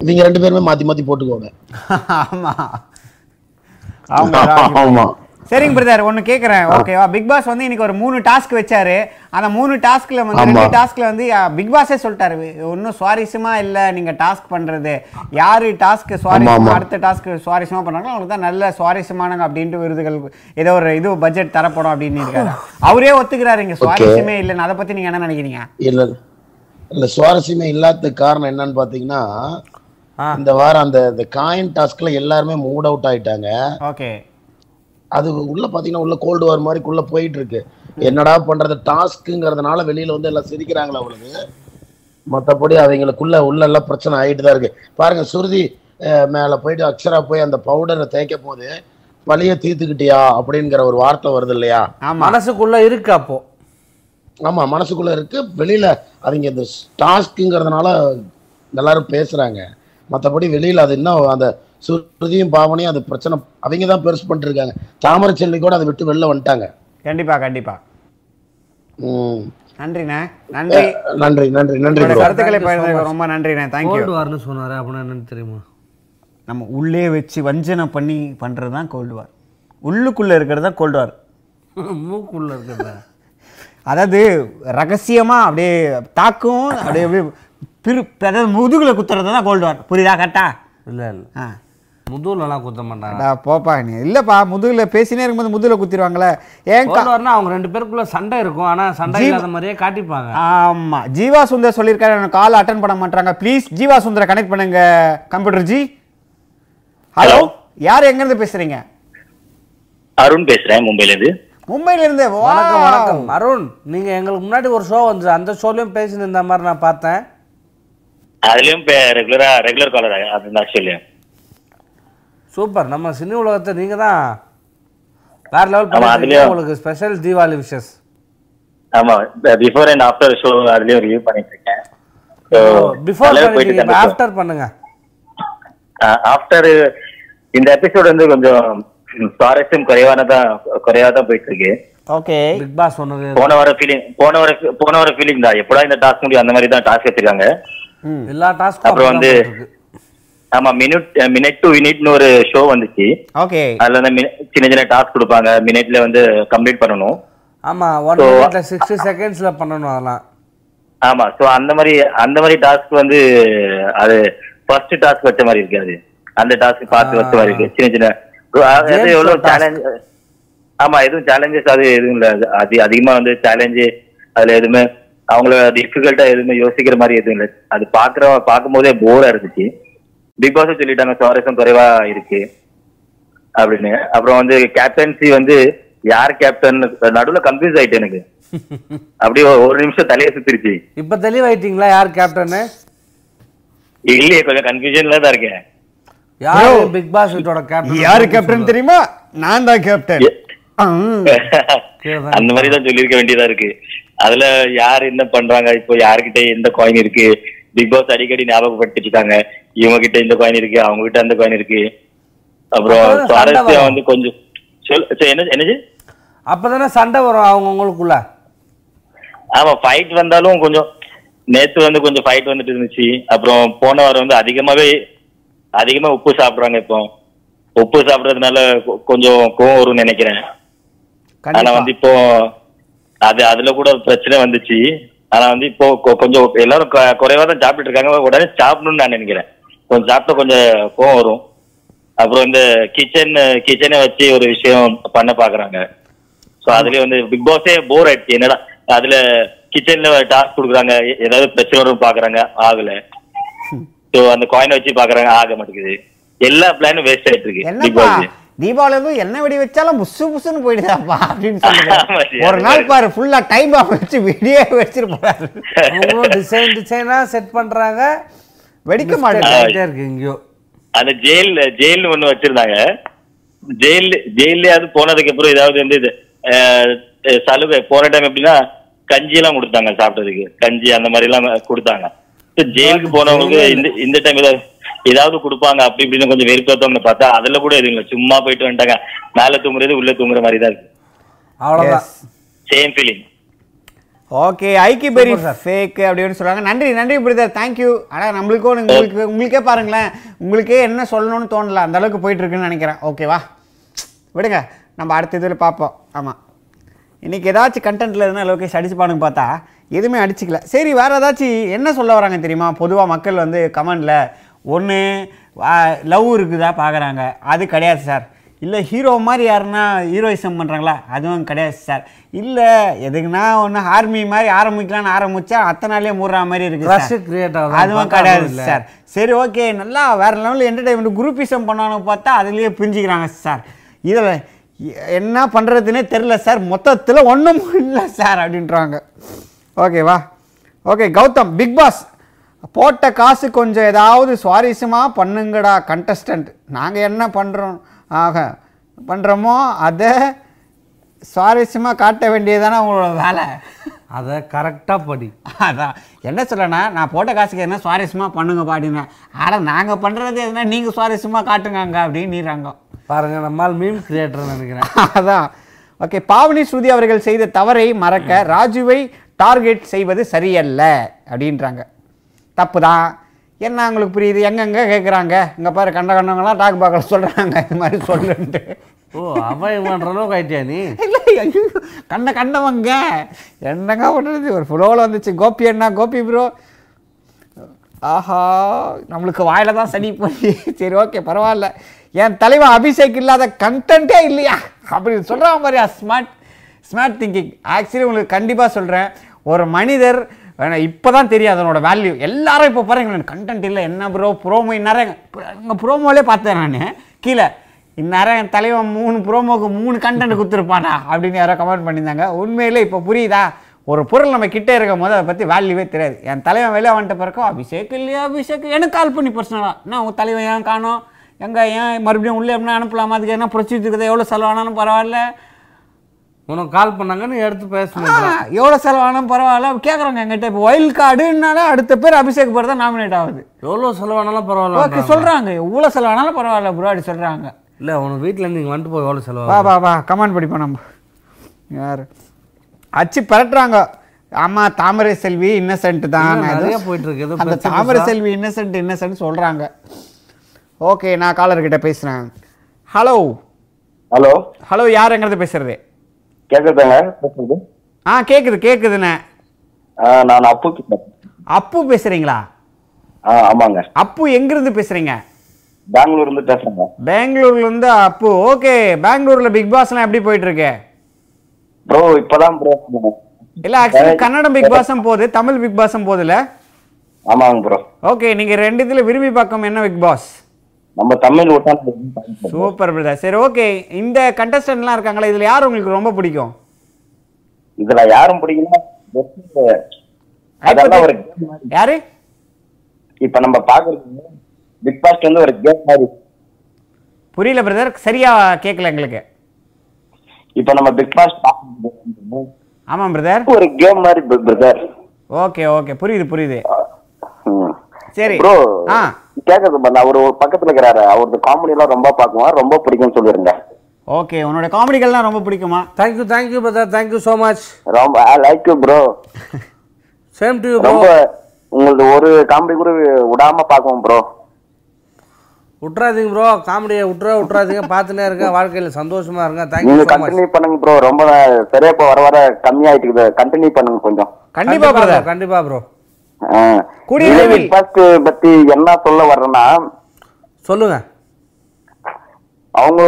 இவங்க ரெண்டு பேருமே மாத்தி மாத்தி போட்டுக்கோங்க ஆமா. ராஜு. ஆமா. சரிங்க பிரதர் ஒன்று கேட்குறேன் ஓகேவா பிக் பாஸ் வந்து இன்னைக்கு ஒரு மூணு டாஸ்க் வச்சாரு. அந்த மூணு டாஸ்க்ல வந்து ரெண்டு. டாஸ்க்ல வந்து பிக் பாஸே சொல்லிட்டாரு. ஒன்றும் சுவாரஸ்யமா இல்லை நீங்க டாஸ்க் பண்றது. யாரு டாஸ்க் சுவாரஸ்யமா. அடுத்த டாஸ்க் சுவாரஸ்யமா பண்றாங்களோ அவங்களுக்கு தான் நல்ல சுவாரஸ்யமானங்க அப்படின்ட்டு விருதுகள் ஏதோ ஒரு இது பட்ஜெட் தரப்படும் அப்படின்னு இருக்காரு. அவரே ஒத்துக்கிறாரு இங்க சுவாரஸ்யமே இல்லைன்னு. அதை பத்தி நீங்க என்ன நினைக்கிறீங்க? இல்ல இல்ல. சுவாரஸ்யமே இல்லாததுக்கு காரணம் என்னன்னு பாத்தீங்கன்னா ஆ. இந்த வாரம் அந்த காயின் டாஸ்க்ல எல்லாருமே மூட் அவுட் ஆயிட்டாங்க. ஓகே அது உள்ள பாத்தீங்கன்னா உள்ள கோல்டு வார் மாதிரிக்குள்ள போயிட்டு இருக்கு என்னடா பண்றது? டாஸ்க்குங்கிறதுனால வெளியில வந்து எல்லாம் சிரிக்கிறாங்களா அவளுக்கு மத்தபடி அவங்களுக்குள்ள உள்ள எல்லாம் பிரச்சனை ஆயிட்டு தான் இருக்கு. பாருங்க சுருதி மேல போயிட்டு அக்ஷரா போய் அந்த பவுடரை தேய்க்க போது பழிய தீர்த்துக்கிட்டியா அப்படிங்கிற ஒரு வார்த்தை வருது இல்லையா? ஆமா. மனசுக்குள்ள இருக்கு அப்போ. ஆமா மனசுக்குள்ள இருக்கு. வெளியில அவங்க இந்த டாஸ்க்குங்கிறதுனால எல்லாரும் பேசுறாங்க. மத்தபடி வெளியில அது இன்னும் அந்த சுருதியும் பாவனையும் அது பிரச்சனை அவங்க தான் பெருசு பண்ணிட்டு இருக்காங்க தாமரை செல்வி கூட அதை விட்டு வெளில வந்துட்டாங்க. கண்டிப்பா கண்டிப்பா. ம். நன்றிண்ணே. நன்றி. நன்றி நன்றி நன்றி. கருத்துக்களை Thank you so பகிர்ந்ததுக்கு. ரொம்ப நன்றிண்ணே. தேங்க்யூ கோல்டு வார்னு சொன்னாரு அப்படின்னா என்னன்னு தெரியுமா? நம்ம உள்ளே வச்சு வஞ்சனை பண்ணி பண்றது தான் கோல்டு வார் உள்ளுக்குள்ள இருக்கிறது தான் கோல்டு வார் மூக்குள்ள இருக்கிறத? அதாவது ரகசியமா அப்படியே தாக்கும் அப்படியே அப்படியே பிரு அதாவது முதுகுல குத்துறது தான் கோல்டு வார் புரியுதா கரெக்டா இல்ல இல்ல. ஆ. முதுகுலலாம் குத்த மாட்டாங்க. போப்பா நீ இல்லப்பா முதுகுல பேசினே இருக்கும்போது முதுகுல குத்திடுவாங்களே. ஏன் வார்னா அவங்க ரெண்டு பேருக்குள்ள சண்டை இருக்கும். ஆனா சண்டை இல்லாத மாதிரியே காட்டிப்பாங்க. ஆமா ஜீவா சுந்தர் சொல்லியிருக்காரு எனக்கு கால் அட்டன் பண்ண மாட்டாங்க ப்ளீஸ் ஜீவா சுந்தரை கனெக்ட் பண்ணுங்க கம்ப்யூட்டர் ஜி. ஹலோ யார் எங்க இருந்து பேசுறீங்க? அருண் பேசுறேன் மும்பைல இருந்து மும்பைல இருந்து வணக்கம் வணக்கம். அருண் நீங்க எங்களுக்கு முன்னாடி ஒரு ஷோ வந்து அந்த ஷோலயும் பேசின இந்த மாதிரி நான் பார்த்தேன். அதுலயும் ரெகுலரா ரெகுலர் காலர் அது ஆக்சுவலி சூப்பர். நம்ம சினி உலகத்தை நீங்க தான் வேற லெவல் அதுலயும் உங்களுக்கு ஸ்பெஷல் தீபாவளி விஷஸ் ஆமா பிஃபோர் அண்ட் ஆஃப்டர் ஷோ அதுலயும் ரிவ்யூ பண்ணிட்டு இருக்கேன். பிஃபோர். ஆஃப்டர் பண்ணுங்க. ஆஃப்டர் இந்த எபிசோட் வந்து கொஞ்சம் சுவாரஸ்யம் குறைவானதா குறைவா தான் போயிட்டு இருக்கு ஓகே பிக் பாஸ் சொன்னது போன வார ஃபீலிங் போன வார போன வார ஃபீலிங் தான். எப்படா இந்த டாஸ்க் முடியும் அந்த மாதிரி தான் டாஸ்க் வச்சிருக்காங்க எல்லா டாஸ்க்கும் அப்புறம் வந்து ஆமா மினிட் மினிட் டு மினிட்னு ஒரு ஷோ வந்துச்சு. ஓகே அதுல வந்து சின்ன சின்ன டாஸ்க் கொடுப்பாங்க. மினிட்ல வந்து கம்ப்ளீட் பண்ணணும். ஆமா ஒன் So- மினிட்ல சிக்ஸ்டி செகண்ட்ஸ்ல பண்ணணும் அதெல்லாம். ஆமா சோ அந்த மாதிரி அந்த மாதிரி டாஸ்க் வந்து அது ஃபர்ஸ்ட் டாஸ்க் வச்ச மாதிரி இருக்கு அது. அந்த டாஸ்க் பார்த்து வச்ச மாதிரி இருக்கு. சின்ன சின்ன அது எவ்வளவு. சேலஞ்ச் ஆமா எதுவும் சேலஞ்சஸ் அது எதுவும் இல்ல. அது அது அதிகமா வந்து சேலஞ்சு அதுல எதுவுமே அவங்கள டிஃபிகல்ட்டா எதுவுமே யோசிக்கிற மாதிரி எதுவும் இல்லை. அது பாக்குற பார்க்கும் போதே போரா இருந்துச்சு. பிக் பாஸ் சொல்லிட்டாங்க சுவாரஸ்யம் குறைவா இருக்கு. அப்படின்னு. அப்புறம் வந்து கேப்டன்சி வந்து யார் கேப்டன் நடுவுல கன்ஃபியூஸ் ஆயிட்டு எனக்கு. அப்படியே ஒரு- நிமிஷம் தலையை சுத்திருச்சு. இப்ப தெளிவாயிட்டீங்களா யார் கேப்டனு இல்லையே கொஞ்சம் கன்ஃபியூஷன்ல தான் இருக்கேன். யாரு பிக் பாஸ் வீட்டோட கேப்டன் யாரு கேப்டன் தெரியுமா? நான் தான் கேப்டன் அந்த மாதிரி தான் சொல்லியிருக்க வேண்டியதா இருக்கு. அதுல யார் என்ன பண்றாங்க? இப்போ யாருக்கிட்ட எந்த காயின் இருக்கு? பிக் பாஸ் அடிக்கடி ஞாபகப்படுத்திட்டு இருக்காங்க இவங்க கிட்ட இந்த காயின் இருக்கு அவங்க கிட்ட அந்த காயின் இருக்கு. அப்புறம் சுவாரஸ்யம். வந்து கொஞ்சம் சொல் என்ன என்னது? அப்பதானே சண்டை வரும் அவங்க உங்களுக்குள்ள ஆமா ஃபைட் வந்தாலும் கொஞ்சம் நேத்து வந்து கொஞ்சம் ஃபைட் வந்துட்டு இருந்துச்சு. அப்புறம் போன வாரம் வந்து அதிகமாவே அதிகமா உப்பு சாப்பிடுறாங்க இப்போ. உப்பு சாப்பிடுறதுனால கொஞ்சம் கோவம் வரும்னு நினைக்கிறேன். ஆனா வந்து இப்போ அது அதுல கூட பிரச்சனை வந்துச்சு. ஆனா வந்து இப்போ கொஞ்சம் எல்லாரும் குறைவா தான் சாப்பிட்டு இருக்காங்க. உடனே சாப்பிடணும்னு நான் நினைக்கிறேன். கொஞ்சம் சாப்பிட்டா கொஞ்சம் கோவம் வரும். அப்புறம் இந்த கிச்சன் கிச்சனை வச்சு ஒரு விஷயம் பண்ண பாக்குறாங்க. சோ அதுலயே வந்து பிக் பாஸே போர் ஆயிடுச்சு. என்னடா அதுல கிச்சன்ல டாஸ்க் கொடுக்குறாங்க. ஏதாவது பிரச்சனை வரும் பாக்குறாங்க. ஆகல. சோ அந்த காயினை வச்சு பாக்குறாங்க. ஆக மாட்டேங்குது. எல்லா பிளானும் வேஸ்ட் ஆயிட்டு இருக்கு. பிக் பாஸ் தீபாவளி எதுவும் என்ன வெடி வச்சாலும் புசு புசுன்னு போயிடுதாப்பா அப்படின்னு சரி. ஒரு நாள் பாரு ஃபுல்லா டைம் ஆஃப் வச்சு வெடியே அவங்களும் டிசைன் டிசைனா செட் பண்றாங்க. வெடிக்க ஆயிட்டே இருக்கு எங்கேயோ. அந்த ஜெயில் ஜெயில் ஒண்ணு வச்சிருந்தாங்க. ஜெயில் ஜெயிலையாவது போனதுக்கு அப்புறம் ஏதாவது வந்து இது சலுகை போன டைம் எப்படின்னா கஞ்சி எல்லாம் கொடுத்தாங்க சாப்பிட்டதுக்கு. கஞ்சி அந்த மாதிரி எல்லாம் கொடுத்தாங்க. ஜெயிலுக்கு போனவங்க இந்த இந்த டைம் ஏதாவது ஏதாவது கொடுப்பாங்க அப்படி இப்படின்னு கொஞ்சம் வெறுப்பத்தவங்க பார்த்தா அதுல கூட எதுவும் இல்லை. சும்மா போயிட்டு வந்துட்டாங்க. மேல தூங்குறது உள்ள தூங்குற மாதிரி தான் இருக்கு. அவ்வளவுதான். Same feeling okay Aikki Berry fake அப்படின்னு சொல்றாங்க. நன்றி நன்றி பிரதர் தேங்க்யூ ஆனால் நம்மளுக்கும் உங்களுக்கு உங்களுக்கே பாருங்களேன். உங்களுக்கே என்ன சொல்லணும்னு தோணல. அந்த அளவுக்கு போயிட்டு இருக்குன்னு நினைக்கிறேன் ஓகேவா விடுங்க. நம்ம அடுத்த இதில் பார்ப்போம். ஆமாம் இன்னைக்கு ஏதாச்சும் கண்டென்ட்ல இருந்தால் லோகேஷ் அடிச்சுப்பானுங்க பார்த்தா எதுவுமே அடிச்சுக்கல. சரி வேறு ஏதாச்சும் என்ன சொல்ல வராங்க தெரியுமா? பொதுவாக மக்கள் வந்து கமெண்டில் ஒன்று லவ் இருக்குதா பார்க்குறாங்க அது கிடையாது சார் இல்லை ஹீரோ மாதிரி யாருன்னா ஹீரோயிசம் பண்ணுறாங்களா அதுவும் கிடையாது சார் இல்லை எதுக்குன்னா ஒன்று ஆர்மி மாதிரி ஆரம்பிக்கலாம்னு ஆரம்பிச்சா அத்தனை நாளே மூடுற மாதிரி இருக்கு Crush சார். create ஆகுது. அதுவும் கிடையாது. சார் சரி ஓகே நல்லா வேற லெவலில் என்டர்டைன்மெண்ட் குரூப்பிசம் பண்ணான்னு பார்த்தா அதுலேயே பிரிஞ்சுக்கிறாங்க சார் இதில் என்ன பண்ணுறதுனே தெரில சார் மொத்தத்தில் ஒன்றும் இல்லை சார் அப்படின்றாங்க. ஓகேவா ஓகே கௌதம் பிக் பாஸ் போட்ட காசு கொஞ்சம் ஏதாவது சுவாரஸ்யமாக பண்ணுங்கடா கண்டஸ்டன்ட் நாங்கள் என்ன பண்ணுறோம் ஆக பண்ணுறோமோ அதை சுவாரஸ்யமாக காட்ட வேண்டியதானே உங்களோட வேலை. அதை கரெக்டா படி. அதான். என்ன சொல்லனா நான் போட்ட காசுக்கு என்ன சுவாரஸ்யமாக பண்ணுங்க பாடினேன். ஆனால் நாங்கள் பண்ணுறது எதுனா நீங்கள் சுவாரஸ்யமாக காட்டுங்க அப்படின்னுறாங்க பாருங்க நம்மால் மீம் கிரியேட்டர் நினைக்கிறேன். அதான். ஓகே பாவனி ஸ்ருதி அவர்கள் செய்த தவறை மறக்க ராஜுவை டார்கெட் செய்வது சரியல்ல அப்படின்றாங்க. தப்பு தான் என்ன உங்களுக்கு புரியுது? எங்கெங்க கேட்குறாங்க இங்கே பாரு கண்ட கண்டவங்களாம் டாக் பாக்கல சொல்கிறாங்க இது மாதிரி சொல்லுன்ட்டு. ஓ அவன் பண்ற அளவுக்கு ஆயிட்டியா நீ? இல்லை ஐயோ கண்ட கண்டவங்க. என்னங்க பண்ணுறது ஒரு ஃப்ளோவில் வந்துச்சு. கோபி அண்ணா கோபி ப்ரோ ஆஹா நம்மளுக்கு வாயில தான் சனி பண்ணி சரி ஓகே பரவாயில்ல. என் தலைவன் அபிஷேக் இல்லாத கண்டென்ட்டே இல்லையா? அப்படி சொல்கிறான் மாதிரியா ஸ்மார்ட் ஸ்மார்ட் திங்கிங் ஆக்சுவலி உங்களுக்கு கண்டிப்பாக சொல்கிறேன் ஒரு மனிதர் ஏன்னா இப்போ தான் தெரியும் அதனோட வேல்யூ எல்லாரும் இப்போ பாருங்களேன் கண்டென்ட் இல்லை என்ன ப்ரோ ப்ரோமோ இந்நேரம் எங்கள் ப்ரோமோலே பார்த்தேன் நான். கீழே இந்நேரம் என் தலைவன் மூணு ப்ரோமோக்கு மூணு கண்டென்ட் கொடுத்துருப்பானா அப்படின்னு யாரோ கமெண்ட் பண்ணியிருந்தாங்க. உண்மையிலே இப்போ புரியுதா? ஒரு பொருள் நம்ம கிட்டே இருக்கும் போது அதை பற்றி வேல்யூவே தெரியாது. என் தலைவன் வெளியே வந்துட்ட பிறக்கும் அபிஷேக் இல்லையா அபிஷேக்? எனக்கு கால் பண்ணி பர்சனலாக என்ன உங்கள் தலைவன் ஏன் காணோம்? எங்கே ஏன் மறுபடியும் உள்ளே எப்படின்னா அனுப்பலாமா? அதுக்கு என்ன பிரச்சனை இருக்குது? எவ்வளோ செலவானாலும் பரவாயில்ல. உனக்கு கால் பண்ணாங்கன்னு எடுத்து பேசணும் எவ்வளோ செலவானாலும் பரவாயில்ல. கேட்குறாங்க எங்கிட்ட இப்போ ஒயில் கார்டுனால அடுத்த பேர் அபிஷேக் பேர் தான் நாமினேட் ஆகுது. எவ்வளோ செலவானாலும் ஓகே பரவாயில்ல சொல்கிறாங்க எவ்வளோ செலவானாலும் பரவாயில்ல ப்ரோ அப்படி சொல்கிறாங்க இல்லை உனக்கு வீட்டில் நீங்கள் வந்துட்டு போய் எவ்வளோ வா செலவு வா வா கமெண்ட் படிப்போம் நம்ம. யார்? அச்சு பரட்டுறாங்க. ஆமா தாமரை செல்வி இன்னசென்ட் தான். நிறைய போயிட்டு அந்த தாமரை? செல்வி இன்னசென்ட் இன்னசென்ட் சொல்றாங்க. ஓகே நான் காலர்கிட்ட பேசுறேன். ஹலோ ஹலோ ஹலோ யாருங்கிறது பேசுறது? கேக்குதாங்க? பேசுறது ஆ கேக்குது கேக்குதுண்ணே. நான் அப்பு. அப்பு பேசுறீங்களா? ஆ ஆமாங்க. அப்பு எங்கிருந்து பேசுறீங்க? பெங்களூர்ல இருந்து பேசுறேங்க. பெங்களூர்ல இருந்து அப்பு. ஓகே பெங்களூர்ல பிக் பாஸ்லாம் எப்படி போயிட்டு இருக்கு ப்ரோ இப்பதான் ப்ரோ இல்ல ஆக்சுவலி கன்னடம் பிக் பாஸும் போகுது தமிழ் பிக் பாஸும் போகுதுல ஆமாங்க ப்ரோ. ஓகே நீங்க ரெண்டு இதுல விரும்பி பார்க்கும் என்ன பிக் பாஸ்? நம்ம தமிழ் விட்டா சூப்பர் பிரதர் சரி ஓகே இந்த கண்டஸ்டன்ட்லாம் இருக்காங்களா இதுல யார் உங்களுக்கு ரொம்ப பிடிக்கும்? இதுல யாரும் மாதிரி. யாரு? இப்ப நம்ம பாக்குறது பிக் பாஸ்ட் வந்து ஒரு கேம் மாதிரி. புரியல பிரதர் சரியா கேட்கல எங்களுக்கு. இப்ப நம்ம பிக் பாக்குறது ஆமா பிரதர் ஒரு கேம் மாதிரி பிரதர் ஓகே ஓகே புரியுது புரியுது. சரி. ப்ரோ ஆ. கேக்குது நான் ஒரு ஒரு பக்கத்துல இருக்கிறாரு. அவரது காமெடி எல்லாம் ரொம்ப பாக்குவேன் ரொம்ப பிடிக்கும்னு சொல்லிருங்க. ஓகே உன்னோட காமெடிகள்லாம் ரொம்ப பிடிக்குமா? Thank you thank you brother thank you so much ரொம்ப I like you bro same to ரொம்ப உங்களது ஒரு காமெடி கூட விடாம பாக்குவோம் ப்ரோ விட்றாதீங்க ப்ரோ காமெடியை விட்ற விட்றாதீங்க பார்த்துனே இருங்க. வாழ்க்கையில் சந்தோஷமா இருங்க. தேங்க்யூ நீங்க ஸோ மச் கண்டினியூ பண்ணுங்க ப்ரோ ரொம்ப சரியா இப்ப வர வர கம்மியாயிட்டு கண்டினியூ பண்ணுங்க கொஞ்சம். கண்டிப்பா பிரதர் கண்டிப்பா ப்ரோ கூடிய விரைவில். ஃபர்ஸ்ட் பத்தி என்ன சொல்ல வர்றேன்னா சொல்லுங்க. அவங்க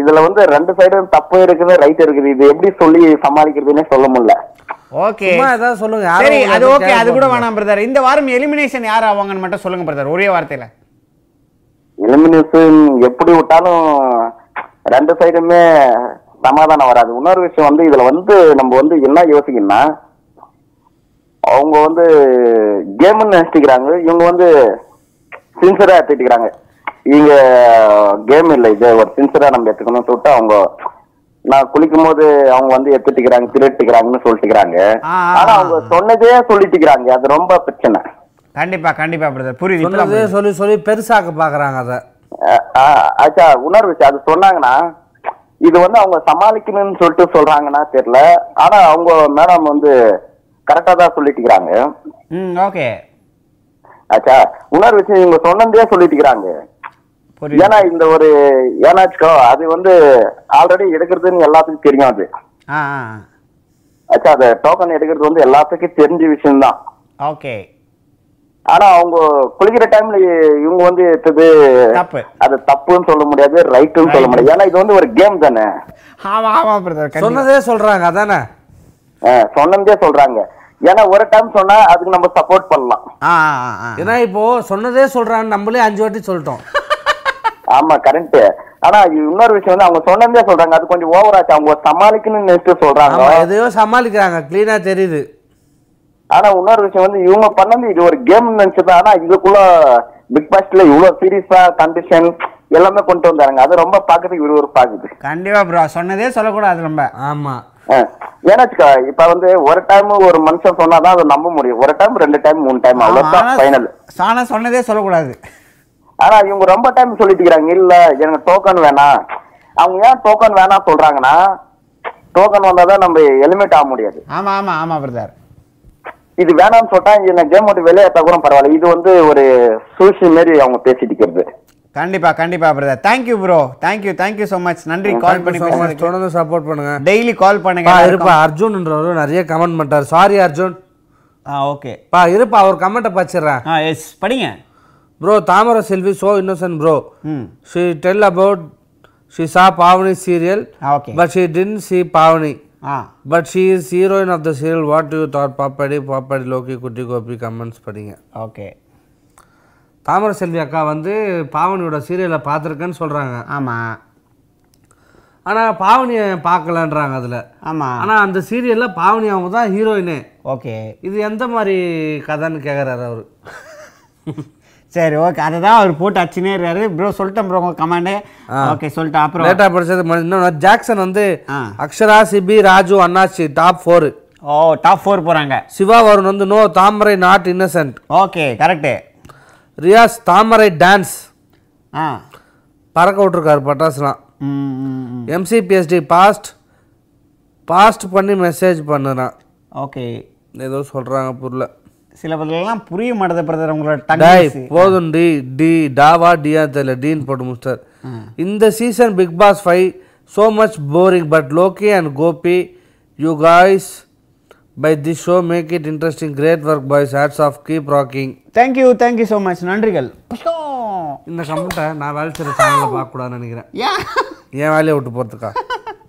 இதுல வந்து ரெண்டு சைடும் தப்பு இருக்குது ரைட் இருக்குது. இது எப்படி சொல்லி சமாளிக்கிறதுன்னே சொல்ல முடியல. ஓகே. சும்மா ஏதாவது சொல்லுங்க. சரி அது ஓகே. அது கூட வேணாம் பிரதர் இந்த வாரம் எலிமினேஷன் யார் ஆவாங்கன்னு மட்டும் சொல்லுங்க பிரதர் ஒரே வார்த்தையில. எலிமினேஷன் எப்படி விட்டாலும் ரெண்டு சைடுமே சமாதானம் வராது. இன்னொரு விஷயம் வந்து இதுல வந்து நம்ம வந்து என்ன யோசிக்கணும்னா அவங்க வந்து கேம்னு நினைச்சுக்கிறாங்க. இவங்க வந்து சின்சரா எடுத்துக்கிறாங்க இவங்க கேம் இல்லை இது ஒரு சின்சரா நம்ம எடுத்துக்கணும்னு சொல்லிட்டு அவங்க நான் குளிக்கும் போது அவங்க வந்து எடுத்துக்கிறாங்க திருட்டுக்கிறாங்கன்னு சொல்லிட்டுக்கிறாங்க. ஆனா அவங்க சொன்னதே சொல்லிட்டுக்கிறாங்க. அது ரொம்ப பிரச்சனை. கண்டிப்பா கண்டிப்பா பிரதர் புரியுது. சொல்லி சொல்லி பெருசாக்க பார்க்குறாங்க அதை. ஆச்சா உணர்வு விஷயம் அது சொன்னாங்கன்னா இது வந்து அவங்க சமாளிக்கணும்னு சொல்லிட்டு சொல்றாங்கன்னா தெரியல. ஆனா அவங்க மேடம் வந்து கரெக்டா தான் சொல்லிட்டுக்கிறாங்க. ம் ஓகே ஆச்சா உணர்வு விஷயம் இவங்க சொன்னதே சொல்லிட்டுக்கிறாங்க. ஏன்னா இந்த ஒரு ஏன்னாச்சுக்கோ அது வந்து ஆல்ரெடி எடுக்கிறதுன்னு எல்லாத்துக்கும் தெரியும் அது. ஆச்சா அது டோக்கன் எடுக்கிறது வந்து எல்லாத்துக்கும் தெரிஞ்ச விஷயம்தான். ஓகே ஆனா அவங்க குளிக்கிற டைம்ல இவங்க வந்து எடுத்தது அது தப்புன்னு சொல்ல முடியாது ரைட்டுன்னு சொல்ல முடியாது. ஏன்னா இது வந்து ஒரு கேம் தானே. ஆமா ஆமா பிரதர் சொன்னதே சொல்றாங்க அதானே? சொன்னதே சொல்றாங்க. ஏன்னா ஒரு டைம் சொன்னா அதுக்கு நம்ம சப்போர்ட் பண்ணலாம். ஏன்னா இப்போ சொன்னதே சொல்றான்னு நம்மளே அஞ்சு வாட்டி சொல்லிட்டோம். ஆமா கரெக்ட் ஆனா இன்னொரு விஷயம் வந்து அவங்க சொன்னதே சொல்றாங்க. அது கொஞ்சம் ஓவர் ஆச்சு. அவங்க சமாளிக்கணும்னு நினைச்சு சொல்றாங்க. ஆமா எதையோ சமாளிக்கிறாங்க. கிளீனா தெரியுது. ஆனா இன்னொரு விஷயம் வந்து இவங்க பண்ணது இது ஒரு கேம் நினைச்சது ஆனா இதுக்குள்ள பிக் பாஸ்ட்ல இவ்வளவு சீரியஸா கண்டிஷன் எல்லாமே கொண்டு வந்தாங்க அது ரொம்ப பாக்குறதுக்கு விறுவிறுப்பா இருக்குது. கண்டிப்பா ப்ரோ சொன்னதே சொல்லக்கூடாது ரொம்ப ஆமா. ஏன்னாச்சுக்கா இப்ப வந்து ஒரு டைம் ஒரு மனுஷன் சொன்னாதான் அதை நம்ப முடியும். ஒரு டைம் ரெண்டு டைம் மூணு டைம் அவ்வளவுதான் ஃபைனல் சாணா சொன்னதே சொல்லக்கூடாது. ஆனா இவங்க ரொம்ப டைம் சொல்லிட்டு இருக்காங்க இல்ல எனக்கு டோக்கன் வேணாம். அவங்க ஏன் டோக்கன் வேணாம் சொல்றாங்கன்னா டோக்கன் வந்தாதான் நம்ம எலிமினேட் ஆக முடியாது. ஆமா ஆமா ஆமா பிரதர். இது வேணாம்னு சொல்லிட்டா இந்த கேம் விட்டு வெளியேற்றா கூட பரவாயில்ல. இது வந்து ஒரு சூழ்ச்சி மாரி அவங்க பேசிட்டு இருக்கிறது. கண்டிப்பா கண்டிப்பா brother thank you bro thank you thank you so much நன்றி. கால் பண்ணி much. பேசுறதுக்கு. தொடர்ந்து சப்போர்ட் பண்ணுங்க. டெய்லி கால் பண்ணுங்க. இருப்பா எல்லாருக்கும். அர்ஜுன்ன்றவர் நிறைய கமெண்ட் பண்ணிட்டார். சாரி அர்ஜுன். ஆ ஓகே பா இருப்பா அவர் கமெண்ட்டை படிச்சிடுறேன் ஆ எஸ் படிங்க. Bro Thamarai Selvi so innocent bro she tell about she saw Pavani serial but she didn't see Pavani but she is heroine of the serial what you thought பாப்படி பாப்படி லோகி குட்டி Gopi comments படிங்க. ஓகே தாமரை செல்வி அக்கா வந்து பாவனியோட சீரியலை பார்த்துருக்கேன்னு சொல்கிறாங்க ஆமா. ஆனால் பாவனியை பார்க்கலன்றாங்க அதில். ஆமா. ஆனால் அந்த சீரியலில் பாவனி அவங்க தான் ஹீரோயினே ஓகே. இது எந்த மாதிரி கதைன்னு கேட்குறாரு அவர். சரி ஓகே. அதை தான் அவர் போட்டு அச்சுனே இருக்காரு. ப்ரோ சொல்லிட்டேன் ப்ரோ கமெண்டு ஓகே சொல்லிட்டேன். அப்புறம்? லேட்டாக படிச்சது இன்னும் ஜாக்சன் வந்து. Akshara Sibi Raju Annachi top four oh top four போறாங்க. சிவா வருண் வந்து no Thamarai not innocent okay correct Riyaz Thamarai dance. ஆ. பறக்க விட்ருக்காரு பட்டாசுலாம். எம்சிபிஎஸ்டி பாஸ்ட் பாஸ்ட் பண்ணி மெசேஜ் பண்ணுறான். ஓகே. ஏதோ சொல்கிறாங்க புரியல. சில பதிலெல்லாம் புரிய மாட்டேது பிரதர் உங்களோட டேய் போதும் டி டி டாவா டியா தெரியல டீன் போட்டு முடிச்சார் இந்த season big boss five so much boring but Loki and Gopi you guys by this show make it interesting great work boys hats off keep rocking thank you thank you so much நன்றிகள். இந்த கமெண்ட்டை நான் வேலை செய்கிற சேனலில் பார்க்கக்கூடாதுன்னு நினைக்கிறேன். என் வேலையை விட்டு போகிறதுக்கா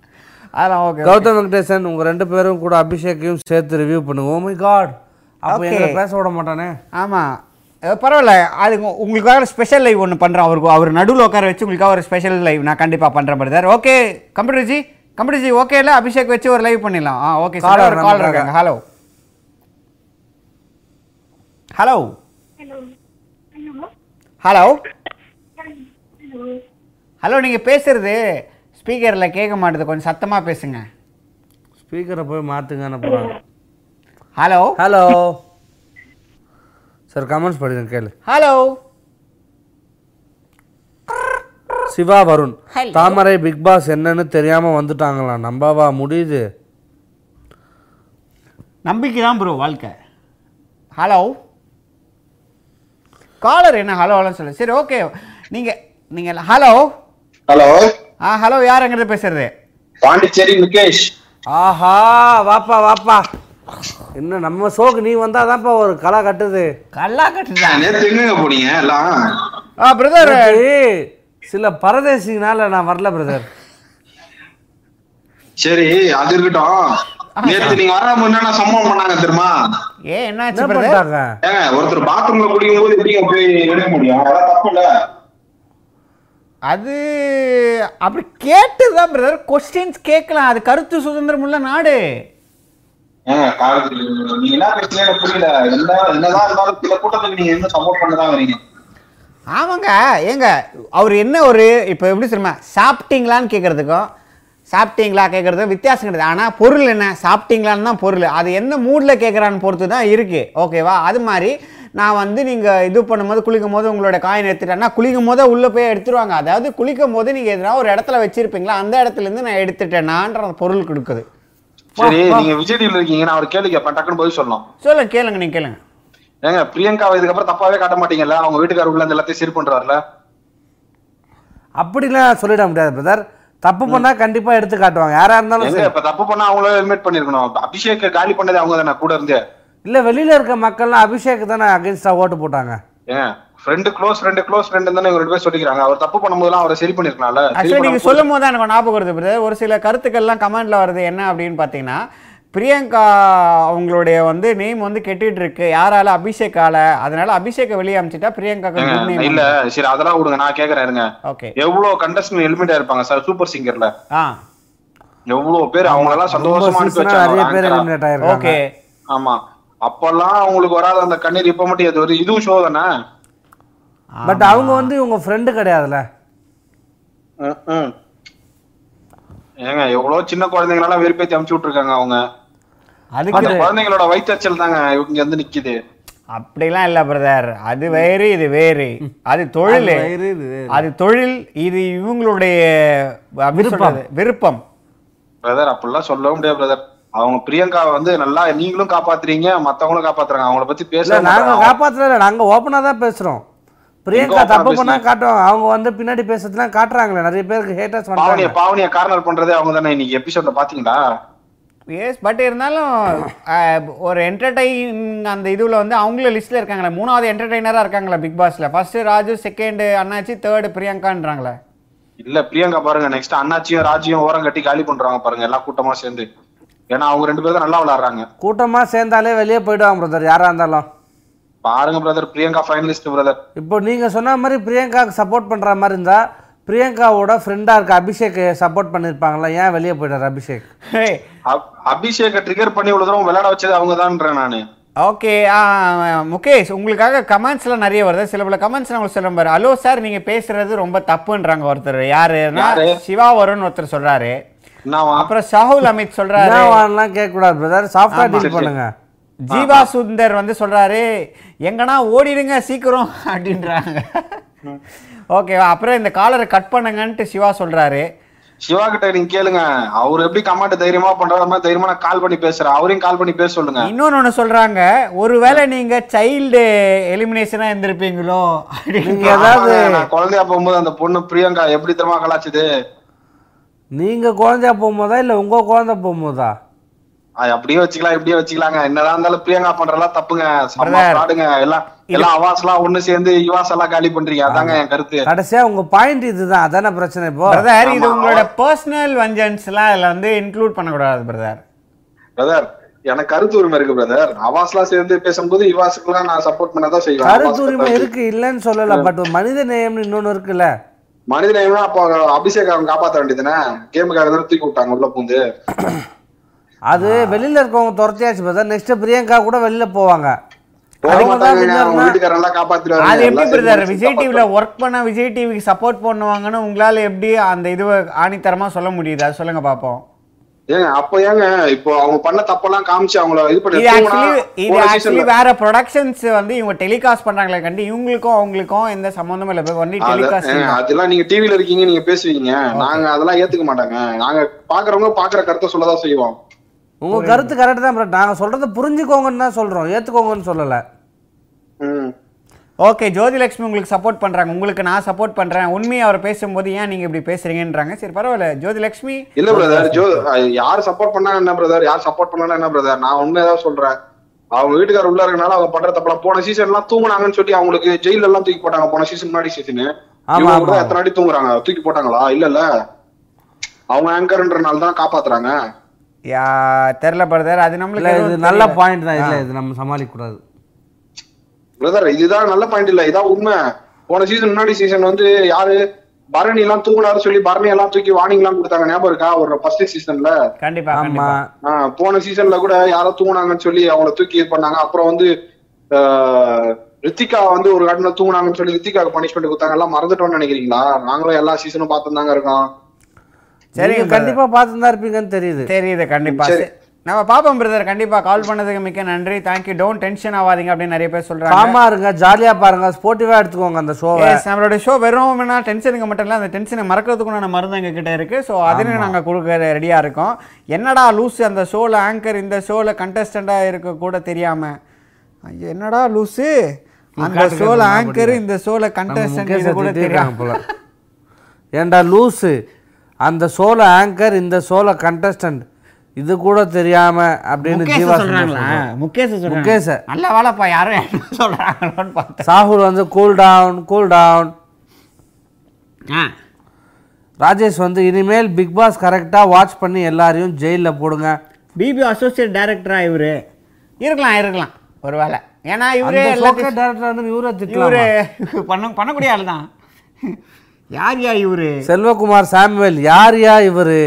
அதெல்லாம் ஓகே கௌதம் வெங்கடேசன் உங்கள் ரெண்டு பேரும் கூட அபிஷேக்கையும் சேர்த்து ரிவ்யூ பண்ணுங்க. ஓ மை காட் அப்போ. எங்களை பேச விட மாட்டானே? ஆமாம் பரவாயில்ல. அது உங்க- உங்களுக்காக ஸ்பெஷல் லைவ் ஒன்று பண்ணுறேன் அவருக்கு அவர் நடுவில் உட்கார வச்சு உங்களுக்காக ஒரு ஸ்பெஷல் லைவ் நான் கண்டிப்பாக பண்ணுறேன் brother okay computer computer ji okay இல்லை அபிஷேக் வச்சு ஒரு லைவ் பண்ணிடலாம். ஆ ஓகே சார் கால் நமக்காக. இருக்காங்க ஹலோ ஹலோ ஹலோ ஹலோ நீங்கள் பேசுறது ஸ்பீக்கரில் கேட்க மாட்டுது. கொஞ்சம் சத்தமாக பேசுங்க. ஸ்பீக்கரை போய் போகிறாங்க ஹலோ ஹலோ சார் கமெண்ட்ஸ் படிங்க கேளு. Hello Siva Varun. Thamarai big boss என்னன்னு தெரியாம வந்துட்டாங்களாம் நம்பவா? முடியுது. நம்பிக்கை தான் ப்ரோ வாழ்க்கை. ஹலோ காலர் என்ன? ஹலோ ஹலோ சொல்லு. சரி ஓகே நீங்க நீங்க ஹலோ ஹலோ ஆ ஹலோ யார் எங்கிட்ட பேசுறது? பாண்டிச்சேரி முகேஷ். ஆஹா வாப்பா வாப்பா. இன்னும் நம்ம ஷோக்கு நீ வந்தாதான்ப்பா ஒரு கலை கட்டுது. கல்லா கட்டுதா? நேத்து எங்க போனீங்க? எல்லாம்? ஆ பிரதர் சில பரதேசிங்கனால நான் வரல பிரதர் சரி அது இருக்கட்டும். நேத்து நீங்க வராம என்னென்ன சம்பவம் பண்ணாங்க தெரியுமா? ஏ என்னாச்சு என்ன பிரதர் ஏங்க ஒருத்தர் பாத்ரூம்ல குடிக்கும் போது எப்படிங்க போய் எடுக்க முடியும்? அதெல்லாம் தப்பு இல்ல அது அப்படி கேட்டுதான் பிரதர் கொஸ்டின்ஸ் கேட்கலாம். அது கருத்து சுதந்திரம் உள்ள நாடு. நீங்க என்ன எனக்கு புரியல. என்ன என்னதான் இருந்தாலும் சில கூட்டத்துக்கு நீங்க என்ன சப்போர்ட் பண்ணதான் வரீங்க? ஆமாங்க ஏங்க அவர் என்ன ஒரு இப்போ எப்படி சொல்லுமா சாப்பிட்டீங்களான்னு கேட்குறதுக்கும் சாப்பிட்டீங்களா கேட்குறது வித்தியாசம் கிடையாது. ஆனால் பொருள் என்ன? சாப்பிட்டீங்களான்னு தான் பொருள். அது எந்த மூடில் கேட்குறான்னு பொறுத்து தான் இருக்குது ஓகேவா அது மாதிரி நான் வந்து நீங்கள் இது பண்ணும்போது குளிக்கும் போது உங்களோட காயின் எடுத்துட்டேன்னா குளிக்கும் போதே உள்ளே போய் எடுத்துருவாங்க. அதாவது குளிக்கும் போது நீங்கள் எதனா ஒரு இடத்துல வச்சிருப்பீங்களா? அந்த இடத்துலேருந்து நான் எடுத்துட்டேனான்ற பொருள் கொடுக்குது. சரி நீங்க விஜய் இருக்கீங்க நான் ஒரு கேள்வி கேட்பேன் டக்குன்னு பதில் சொல்லணும். சொல்லுங்க கேளுங்க நீங்கள் கேளுங்க. ஏங்க பிரியங்கா இதுக்கப்புறம் தப்பாவே காட்ட மாட்டீங்கல்ல? அவங்க வீட்டுக்காரர் உள்ள எல்லாத்தையும் சீர் பண்றாருல? அப்படிலாம் சொல்லிட முடியாது பிரதர் தப்பு பண்ணா கண்டிப்பா எடுத்து காட்டுவாங்க. யாரா இருந்தாலும் இப்ப தப்பு பண்ணா அவங்கள ஹெல்மெட் பண்ணிருக்கணும். அபிஷேக் காலி பண்ணது அவங்க தானே கூட இருந்து. இல்ல வெளியில இருக்க மக்கள்லாம் அபிஷேக் தானே அகைன்ஸ்டா ஓட்டு போட்டாங்க. ஏன் friend close friend close friend தானே இவங்க ரெண்டு பேர் சொல்லிக்கிறாங்க. அவர் தப்பு பண்ணும்போதெல்லாம் அவரை சரி பண்ணிருக்கலாம்ல. ஆக்சுவலி பண்ணாம சொல்லும் போது. தான் எனக்கு ஞாபகம் வருது பிரதர் ஒரு சில கருத்துக்கள்லாம் கமெண்ட்ல வருது என்ன அப்படின்னு பார்த்தீங்கன்னா பிரியங்கா அவங்களுடைய வந்து நேம் வந்து கெட்டுட்டு இருக்கு யாரால? அபிஷேக்கால. அதனால அபிஷேக்கை வெளியே அமிச்சிட்டா name இல்ல சரி அதெல்லாம் விடுங்க நான் கேக்குறேன் இருங்க. ஓகே. எவ்வளவு கண்டஸ்டன் ஹெல்மெட் இருப்பாங்க சார்? சூப்பர் சிங்கர்ல எவ்வளவு பேர் அவங்க எல்லாம் சந்தோஷமா அனுப்பி வச்சாங்க. ஓகே. ஆமா. அப்பெல்லாம் அவங்களுக்கு வராத அந்த கண்ணீர் இப்ப மட்டும் ஒரு இதுவும் ஷோ தானே? பட் அவங்க வந்து இவங்க ஃப்ரெண்டு கிடையாதுல ம், ம். ஏங்க எவ்வளவு சின்ன குழந்தைங்களெல்லாம் வெறுப்பேத்தி அமுச்சு விட்டுருக்காங்க அவங்க. அதுக்கு குழந்தைங்களோட வயிற்றுச்சல் தாங்க இவங்க வந்து நிக்குது. அப்படிலாம் இல்ல பிரதர் அது வேறு இது வேறு. அது தொழில். அது தொழில் இது இவங்களுடைய விருப்பம். விருப்பம். பிரதர் அப்படிலாம் சொல்லவும் முடியாது பிரதர் அவங்க பிரியங்காவை வந்து நல்லா நீங்களும் காப்பாத்துறீங்க மத்தவங்களும் காப்பாத்துறாங்க. அவங்கள பத்தி பேச நாங்க காப்பாத்தல நாங்க ஓப்பனா தான் பேசுறோம். பிரியங்கா தப்பு பண்ணா? காட்டுவாங்க. அவங்க வந்து பின்னாடி பேசுறதுலாம் காட்டுறாங்களே. நிறைய பேருக்கு ஹேட்டர்ஸ் பாவனிய பண்றாங்க பாவனிய கார்னர் பண்றதே அவங்க தானே இன்னைக்கு எபிசோட்ல பாத்தீங்களா? எஸ் பட் இருந்தாலும் ஒரு என்டர்டைன் அந்த இதுல வந்து அவங்களும் லிஸ்ட்ல இருக்காங்களே. மூணாவது என்டர்டைனரா இருக்காங்களா பிக் பாஸ்ல first Raju second Annachi third பிரியங்கான்றாங்களே. இல்ல பிரியங்கா பாருங்க நெக்ஸ்ட் அண்ணாச்சியும் ராஜியும் ஓரம் கட்டி காலி பண்றாங்க பாருங்க எல்லாம் கூட்டமா சேர்ந்து. ஏன்னா அவங்க ரெண்டு பேரும் நல்லா விளையாடுறாங்க. கூட்டமா சேர்ந்தாலே வெளியே போயிடுவாங்க பிரதர் யாரா இருந்தாலும். பாருங்க பிரதர் பிரியங்கா ஃபைனலிஸ்ட் பிரதர் இப்போ நீங்க சொன்ன மாதிரி பிரியங்காவுக்கு சப்போர்ட் பண்ற மாதிரி இருந்தா பிரியங்காவோட ஃப்ரெண்டா இருக்க அபிஷேக் சப்போர்ட் பண்ணிருப்பாங்களா? ஏன் வெளியே போயிட்டாரு அபிஷேக்? அபிஷேக ட்ரிகர் பண்ணி இவ்வளவு தூரம் விளையாட வச்சது அவங்க தான்றேன் நானு. ஓகே முகேஷ் உங்களுக்காக கமெண்ட்ஸ்லாம் நிறைய வருது. சில பல கமெண்ட்ஸ் நான் உங்களுக்கு சொல்றேன் பாரு ஹலோ சார் நீங்க பேசுறது ரொம்ப தப்புன்றாங்க ஒருத்தர். யாருன்னா யாரு? சிவா வருண் ஒருத்தர் சொல்றாரு? அப்புறம் ஷாகுல் அமித் சொல்றாரு. கேட்க கூடாது பிரதர் சாஃப்டா. டீல் பண்ணுங்க. ஜீவா சுந்தர் வந்து சொல்றாரு எங்கனா ஓடிடுங்க சீக்கிரம் அப்படின்றாங்க. ஓகேவா அப்புறம் இந்த காலரை கட் பண்ணுங்கன்ட்டு சிவா சொல்றாரு. சிவா கிட்ட நீங்க கேளுங்க. அவர் எப்படி கமாண்ட் தைரியமா பண்றாரு மாதிரி தைரியமா நான் கால் பண்ணி பேசுறேன். அவரையும் கால் பண்ணி பேச சொல்லுங்க. இன்னொன்னு ஒண்ணு சொல்றாங்க. ஒருவேளை நீங்க சைல்டு எலிமினேஷனா இருந்திருப்பீங்களோ? நீங்க ஏதாவது குழந்தையா போகும்போது அந்த பொண்ணு பிரியங்கா எப்படி தெரியுமா கலாச்சுது நீங்க குழந்தையா போகும்போதா இல்ல உங்க குழந்தை போகும்போதா? அது அப்படியே வச்சுக்கலாம் இப்படியே வச்சுக்கலாங்க. என்னதான் இருந்தாலும் பிரியங்கா பண்றதெல்லாம் தப்புங்க. fraud-ங்க. எல்லாம் எல்லாம் அவாஸ் எல்லாம் ஒண்ணு சேர்ந்து இவாஸ் எல்லாம் காலி பண்றீங்க. அதாங்க என் கருத்து. கடைசியா உங்க பாயிண்ட் இதுதான். அதானே பிரச்சனை இப்போ? பிரதர் இது உங்களோட பர்சனல் வஞ்சன்ஸ்லாம் இதுல வந்து இன்க்ளூட் பண்ணக்கூடாது பிரதர் பிரதர் எனக்கு கருத்து உரிமை இருக்கு பிரதர் அவாஸ் எல்லாம் சேர்ந்து பேசும்போது இவாஸுக்குலாம் நான் சப்போர்ட் பண்ணதான் செய்வேன். கருத்து உரிமை இருக்கு இல்லைன்னு சொல்லல பட் மனித நேயம்னு இன்னொன்னு இருக்குல்ல? மனித நேயம்னா அப்போ அபிஷேக் அவங்க காப்பாத்த வேண்டியதுதானே? கேமுக்காக தானே தூக்கி விட்டாங்க உள்ள பூந்து. அது வெளியில இருக்கவங்க துரத்தியாச்சு பிரதர் நெக்ஸ்ட் பிரியங்கா கூட வெளியில போவாங்க. அது எப்படி பிரதர்? விஜய் டிவில ஒர்க் பண்ண விஜய் டிவிக்கு சப்போர்ட் பண்ணுவாங்கன்னு உங்களால எப்படி அந்த இதுவை ஆணித்தரமா சொல்ல முடியுது? அது சொல்லுங்க பாப்போம். ஏங்க அப்ப ஏங்க இப்போ அவங்க பண்ண தப்பெல்லாம் காமிச்சு அவங்கள இது பண்ணி இது ஆக்சுவலி வேற ப்ரொடக்ஷன்ஸ் வந்து இவங்க டெலிகாஸ்ட் பண்றாங்களே கண்டி. இவங்களுக்கும் அவங்களுக்கும் எந்த சம்பந்தமும் இல்லை. ஒன்லி டெலிகாஸ்ட் அதெல்லாம் நீங்க டிவில இருக்கீங்க நீங்க பேசுவீங்க. நாங்க அதெல்லாம் ஏத்துக்க மாட்டாங்க. நாங்க பாக்குறவங்க பாக்குற கருத்தை சொல்லதான் செய்வோம். உங்க கருத்து கரெக்ட் தான் பட் நாங்க சொல்றதை புரிஞ்சுக்கோங்கன்னு தான் சொல்றோம். ஏத்துக்கோங்கன்னு சொல்லல. ஓகே ஜோதிலட்சுமி உங்களுக்கு சப்போர்ட் பண்றாங்க. உங்களுக்கு நான் சப்போர்ட் பண்றேன். உண்மையை அவர் பேசும்போது ஏன் நீங்க இப்படி பேசுறீங்கன்றாங்க. சரி பரவாயில்ல. ஜோதிலட்சுமி இல்ல பிரதர் ஜோ யார் சப்போர்ட் பண்ணா என்ன பிரதர் யார் சப்போர்ட் பண்ணா என்ன பிரதர் நான் உண்மையதான் சொல்றேன். அவங்க வீட்டுக்காரர் உள்ள இருக்கனால அவங்க பண்ற தப்பலாம் போன சீசன் எல்லாம் தூங்குனாங்கன்னு சொல்லி அவங்களுக்கு ஜெயில எல்லாம் தூக்கி போட்டாங்க. போன சீசன் முன்னாடி சீசன் இவங்க. எத்தனை அடி தூங்குறாங்க? தூக்கி போட்டாங்களா? இல்ல இல்ல. அவங்க ஆங்கர்ன்றனால தான் காப்பாத்துறாங்க. யா தெரில பிரதர் அது நம்மளுக்கு இது நல்ல. பாயிண்ட் தான். இல்ல. இது நம்ம சமாளிக்க கூடாது பிரதர் இதுதான் நல்ல பாயிண்ட் இல்ல. இதான் உண்மை. போன சீசன் முன்னாடி சீசன் வந்து யாரு? பரணி எல்லாம் தூங்குனாரு சொல்லி பரணி எல்லாம் தூக்கி வார்னிங் எல்லாம் கொடுத்தாங்க. ஞாபகம் இருக்கா? ஒரு ஃபர்ஸ்ட் சீசன்ல கண்டிப்பா ஆமா. போன சீசன்ல கூட யாரோ தூங்குனாங்கன்னு சொல்லி அவங்கள தூக்கி இது பண்ணாங்க. அப்புறம் வந்து ஆஹ் ரித்திகா வந்து ஒரு கடனை தூங்குனாங்கன்னு சொல்லி ரித்திகாக்கு பனிஷ்மெண்ட் கொடுத்தாங்க. எல்லாம் மறந்துட்டோம்னு நினைக்கிறீங்களா? நாங்களும் எல்லா சீசனும் பார்த்து தாங்க இருக்கோம். சரி நீங்க கண்டிப்பா பார்த்து தான் இருப்பீங்கன்னு தெரியுது. தெரியுது கண்டிப்பா. நம்ம பாப்போம் பிரதர் கண்டிப்பா. கால் பண்ணதுக்கு மிக்க நன்றி. தேங்க்யூ டோன்ட் டென்ஷன் ஆகாதீங்க அப்படின்னு நிறைய பேர் சொல்றாங்க. காமா இருங்க ஜாலியா பாருங்க. ஸ்போர்ட்டிவா எடுத்துக்கோங்க அந்த Yes, நம்மளோட ஷோ வெறும் டென்ஷனுக்கு மட்டும் இல்லை அந்த டென்ஷனை மறக்கிறதுக்குண்டான மருந்து எங்க கிட்ட இருக்கு. ஸோ அதுன்னு நாங்கள் கொடுக்க ரெடியாக இருக்கோம். என்னடா லூஸ் அந்த ஷோவில் ஆங்கர் இந்த ஷோவில் கண்டஸ்டண்டாக இருக்க கூட தெரியாம? என்னடா லூஸு அந்த நான் ஆங்கர். இந்த நம்ம கண்டஸ்டன்ட் கூட தெரியாம. போல. ஏண்டா லூஸு அந்த ஷோல ஆங்கர் இந்த ஷோல கண்டஸ்டன்ட் இது கூட தெரியாம அப்படின்னு ஜீவா சொல்றாங்களா? சொல்றாங்க. முகேஷ் முகேஷ். நல்ல வேலைப்பா யாரும் சொல்றாங்களோன்னு பார்த்தேன். சாகுல் வந்து cool down cool down Rajesh வந்து இனிமேல் பிக் பாஸ் கரெக்டாக வாட்ச் பண்ணி எல்லாரையும் ஜெயிலில் போடுங்க. பிபி அசோசியேட் டைரக்டரா இவரு. இருக்கலாம் இருக்கலாம். ஒருவேளை ஏன்னா இவரே டேரக்டர் வந்து இவரை இவரு பண்ண பண்ணக்கூடிய ஆள் தான். யார் யா இவரு? செல்வகுமார் சாமுவேல் யார் யா இவரு?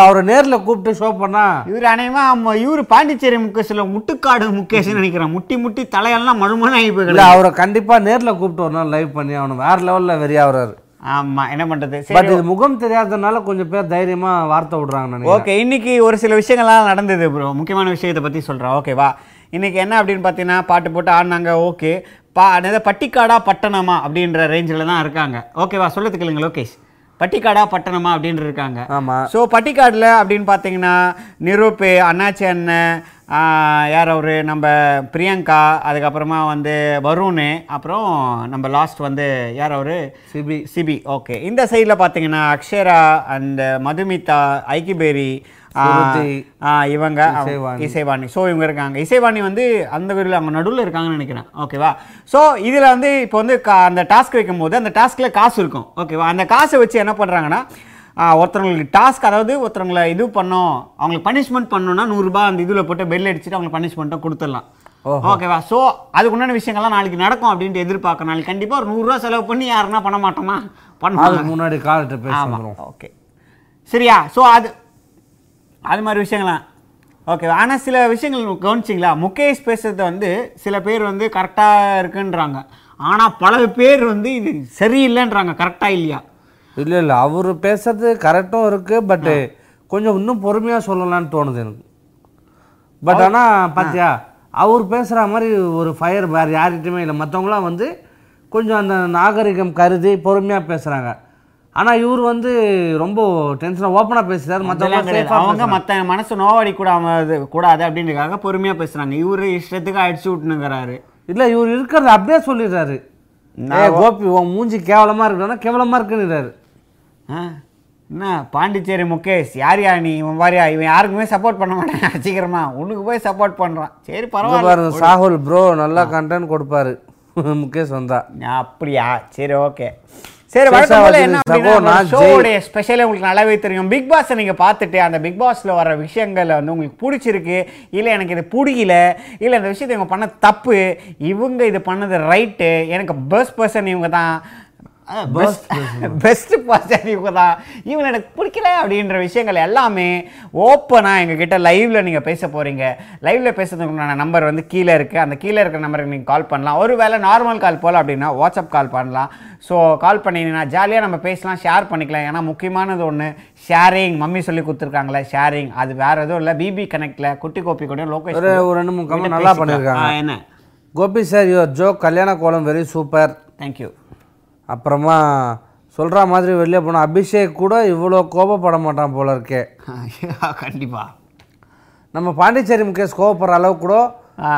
அவரை நேர்ல கூப்பிட்டு ஷோ பண்ணா. இவர் ஆமா, இவரு பாண்டிச்சேரி முகேஷ்ல முட்டுக்காடு முகேஷ்னு நினைக்கிறேன். முட்டி முட்டி தலையெல்லாம் மழுமன ஆகி இல்ல போய் அவரை கண்டிப்பா நேர்ல கூப்பிட்டு நாள் லைவ் பண்ணி அவனு வேற லெவல்ல வெறியாகிறாரு ஆமா என்ன பண்றது? பட் இது முகம் தெரியாததுனால கொஞ்சம் பேர் தைரியமா வார்த்தை விடுறாங்க ஓகே இன்னைக்கு ஒரு சில விஷயங்கள்லாம் நடந்தது ப்ரோ. முக்கியமான விஷயத்தை பற்றி சொல்கிறேன் ஓகேவா இன்னைக்கு என்ன அப்படின்னு பார்த்தீங்கன்னா பாட்டு போட்டு ஆடினாங்க ஓகே. பா என்னது பட்டிக்காடா பட்டணமா அப்படின்ற ரேஞ்சில் தான் இருக்காங்க. ஓகேவா சொல்லத்துக்கு லோகேஷ். பட்டிக்காடா பட்டணமா அப்படின்னு இருக்காங்க. ஆமா. ஸோ பட்டிக்காடில் அப்படின்னு பார்த்தீங்கன்னா நிரூப் அண்ணாச்சி அண்ணன் யார் அவரு? நம்ம பிரியங்கா அதுக்கப்புறமா வந்து வருண் அப்புறம் நம்ம லாஸ்ட் வந்து யார் அவரு? சிபி. சிபி. ஓகே இந்த சைடில் பார்த்தீங்கன்னா அக்ஷரா அண்ட் மதுமிதா ஐக்கிபேரி இவங்க இசைவாணி. ஸோ இவங்க இருக்காங்க. இசைவாணி வந்து அந்த வீரில் அவங்க நடுவில் இருக்காங்கன்னு நினைக்கிறேன். ஓகேவா ஸோ இதில் வந்து இப்போ வந்து அந்த டாஸ்க் வைக்கும்போது அந்த டாஸ்கில் காசு இருக்கும். ஓகேவா அந்த காசை வச்சு என்ன பண்ணுறாங்கன்னா ஒருத்தவங்களுக்கு டாஸ்க் அதாவது ஒருத்தவங்களை இது பண்ணோம் அவங்களுக்கு பனிஷ்மெண்ட் பண்ணோம்னா நூறுரூபா அந்த இதில் போட்டு பெல் அடிச்சுட்டு அவங்களுக்கு பனிஷ்மெண்ட்டும் கொடுத்துடலாம். ஓகேவா ஸோ அதுக்கு உண்டான விஷயங்கள்லாம் நாளைக்கு நடக்கும் அப்படின்ட்டு எதிர்பார்க்க நாளைக்கு கண்டிப்பாக ஒரு நூறுரூவா செலவு பண்ணி யாருன்னா பண்ண மாட்டோமா? பண்ணுவாங்க. முன்னாடி காலத்தை பேச. ஓகே சரியா? ஸோ அது அது மாதிரி விஷயங்கள்லாம். ஓகே ஆனால் சில விஷயங்கள் கவனிச்சிங்களா? முகேஷ் பேசுறது வந்து சில பேர் வந்து கரெக்டாக இருக்குன்றாங்க. ஆனால் பல பேர் வந்து இது சரியில்லைன்றாங்க கரெக்டாக இல்லையா? இல்ல இல்ல அவரு பேசுறது கரெக்டும் இருக்கு பட் கொஞ்சம் இன்னும் பொறுமையா சொல்லலாம்னு தோணுது எனக்கு. பட் ஆனா பாத்தியா அவர் பேசுற மாதிரி ஒரு ஃபயர் வேற யார்கிட்டயுமே இல்லை. மற்றவங்களாம் வந்து கொஞ்சம் அந்த நாகரிகம் கருதி பொறுமையா பேசுறாங்க. ஆனா இவர் வந்து ரொம்ப டென்ஷனாக ஓப்பனா பேசுறாரு. அதெல்லாம் மற்றவங்க. அவங்க மற்ற மனசு நோவடி கூடாது கூடாது அப்படின்றதுக்காக பொறுமையாக பேசுகிறாங்க இவரு இஷ்டத்துக்கு அடிச்சு விட்டுனுங்கிறாரு. இல்ல இவர் இருக்கிறத அப்படியே சொல்லிடுறாரு. கோபி உன் மூஞ்சி கேவலமா இருக்குன்னா கேவலமா இருக்குன்னுறாரு. ஆ? என்ன பாண்டிச்சேரி முகேஷ் யார் யா நீ? இவன் வாரியா இவன் யாருக்குமே சப்போர்ட் பண்ண மாட்டேன். சீக்கிரமா உனக்கு போய் சப்போர்ட் பண்ணுறான் சரி பரவாயில்ல. சாகுல் ப்ரோ நல்லா கண்டென்ட் கொடுப்பாரு. முகேஷ் வந்தா. அப்படியா? சரி ஓகே சரி வழக்கம் என்ன ஸ்பெஷலே உங்களுக்கு நல்லாவே தெரியும். பிக் பாஸை நீங்கள் பார்த்துட்டு அந்த பிக் பாஸில் வர விஷயங்கள் வந்து உங்களுக்கு பிடிச்சிருக்கு இல்லை எனக்கு இது பிடிக்கல இல்லை இந்த விஷயத்தை இவங்க பண்ண தப்பு இவங்க இது பண்ணது ரைட்டு எனக்கு பெஸ்ட் பர்சன் இவங்க தான் பெஸ்ட் பெஸ்ட் பர்சன் இவங்க தான் இவங்க எனக்கு பிடிக்கல அப்படின்ற விஷயங்கள் எல்லாமே ஓப்பனாக எங்ககிட்ட லைவ்ல நீங்கள் பேச போகிறீங்க லைவ்ல பேசுறதுக்குண்டான நம்பர் வந்து கீழே இருக்குது அந்த கீழே இருக்கிற நம்பருக்கு நீங்கள் கால் பண்ணலாம். ஒருவேளை நார்மல் கால் போல் அப்படின்னா வாட்ஸ்அப் கால் பண்ணலாம். ஸோ கால் பண்ணிங்கன்னா ஜாலியாக நம்ம பேசலாம் ஷேர் பண்ணிக்கலாம். ஏன்னா முக்கியமானது ஒன்று ஷேரிங் மம்மி சொல்லி கொடுத்துருக்காங்களே ஷேரிங் அது வேறு எதுவும் இல்லை. பிபி கனெக்டில் குட்டி கோப்பி கூட லோகேஷ் ஒரு ஒரு ரெண்டு மூணு நல்லா பண்ணியிருக்காங்க என்ன? கோபி சார் யுவர் ஜோக் கல்யாண கோலம் வெரி சூப்பர் தேங்க்யூ அப்புறமா சொல்ற மாதிரி வெளியே போன அபிஷேக் கூட இவ்வளோ கோபப்பட மாட்டான் போல இருக்கே. கண்டிப்பாக நம்ம பாண்டிச்சேரி முகேஷ் கோவப்படுற அளவுக்கு கூட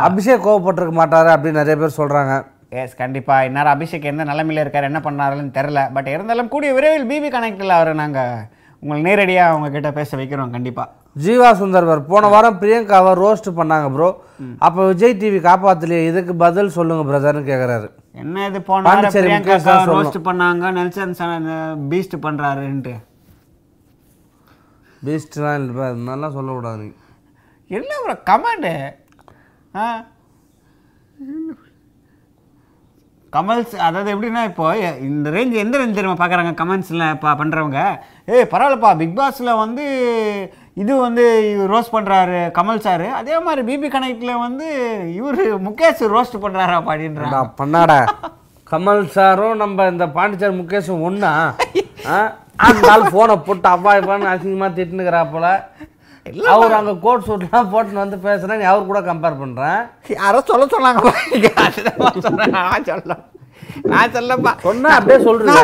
அபிஷேக் கோவப்பட்டிருக்க மாட்டாரு அப்படின்னு நிறைய பேர் சொல்றாங்க. எஸ் கண்டிப்பாக இந்நேரம் அபிஷேக் எந்த நிலைமையில இருக்கார் என்ன பண்ணாருன்னு தெரில பட் இருந்தாலும் கூடிய விரைவில் பிபி கனெக்டில் அவரை நாங்கள் உங்களை நேரடியாக அவங்க கிட்ட பேச வைக்கிறோம் கண்டிப்பாக ஜீவா சுந்தர்வர் போன வாரம் பிரியங்காவை ரோஸ்ட் பண்ணாங்க ப்ரோ அப்போ விஜய் டிவி காப்பாத்தலையே இதுக்கு பதில் சொல்லுங்க பிரதர்னு கேக்குறாரு. என்ன இது போன வாரம். ரோஸ்ட் பண்ணாங்க நெல்சன் பீஸ்ட் பண்ணுறாருன்ட்டு பீஸ்ட்லாம் இல்லை அது மாதிரிலாம் சொல்லக்கூடாது என்ன ப்ரோ கமெண்டு ஆ? கமல்ஸ் அதாவது எப்படின்னா இப்போ இந்த ரேஞ்ச் எந்த ரேஞ்ச் தெரியுமா? பார்க்குறாங்க கமெண்ட்ஸில் பா பண்ணுறவங்க ஏய் பரவாயில்லப்பா பிக் பாஸில் வந்து இது வந்து ரோஸ்ட் பண்ணுறாரு கமல் சார். அதே மாதிரி பிபி கனெக்டில் வந்து இவர் முகேஷ் ரோஸ்ட் பண்ணுறாரா அப்படின்றாங்க ஏண்டா, பண்ணாடா. கமல் சாரும் நம்ம இந்த பாண்டிச்சேரி முகேஷும் ஒன்றா அந்த ஆள் ஃபோனை போட்டு அப்பா இப்பான்னு அசிங்கமாக திட்டுனுக்கிறாப்போல அவர் அங்கே கோட் சூட்லாம் போட்டுன்னு வந்து பேசுகிறேன் அவர் கூட கம்பேர் பண்ணுறேன் யாரோ சொல்ல சொன்னாங்க நான் சொல்ல நான் சொல்லப்பா. சொன்னா அப்படியே சொல்றீங்க.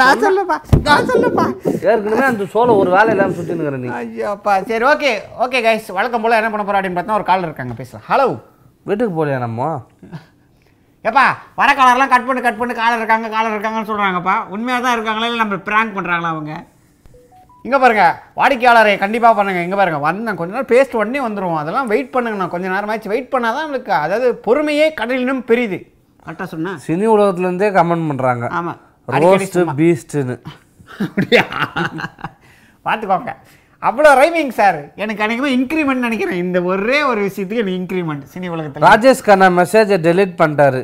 நான் சொல்லப்பா நான் சொல்லப்பா. ஏற்கனவே அந்த சோலை ஒரு வேலை இல்லாமல் சுற்றினுக்கிற நீ. ஐயோப்பா சரி ஓகே ஓகே கைஸ் வழக்கம் போல் என்ன பண்ண போகிறோம் அப்படின்னு பார்த்தா ஒரு கால் இருக்காங்க பேசலாம். ஹலோ வீட்டுக்கு போகலையா நம்ம? ஏப்பா வர காலர்லாம் கட் பண்ணி கட் பண்ணி காலர் இருக்காங்க காலர் இருக்காங்கன்னு சொல்கிறாங்கப்பா உண்மையாக தான் இருக்காங்களா இல்லை நம்ம ப்ராங்க் பண்ணுறாங்களா அவங்க? இங்கே பாருங்க வாடிக்கையாளரை கண்டிப்பாக பண்ணுங்க. இங்கே பாருங்க வந்தேன் கொஞ்ச நேரம் பேஸ்ட் உடனே வந்துருவோம். அதெல்லாம் வெயிட் பண்ணுங்கண்ணா கொஞ்ச நேரமாச்சு வெயிட் பண்ணால் தான் நம்மளுக்கு அதாவது பொறுமையே கடலினும் பெரியுது. கரெக்டாக சொன்னேன் சினி உலகத்துலேருந்தே கமெண்ட் பண்ணுறாங்க ஆமாம் ரோஸ்ட். பீஸ்ட்னு அப்படியா? பார்த்துக்கோங்க. அவ்வளோ ரைமிங் சார் எனக்கு அன்றைக்குமே இன்க்ரிமெண்ட் நினைக்கிறேன். இந்த ஒரே ஒரு விஷயத்துக்கு எனக்கு இன்க்ரிமெண்ட் சினி உலகத்தில். ராஜேஷ் கண்ணா மெசேஜை டெலீட் பண்ணிட்டாரு.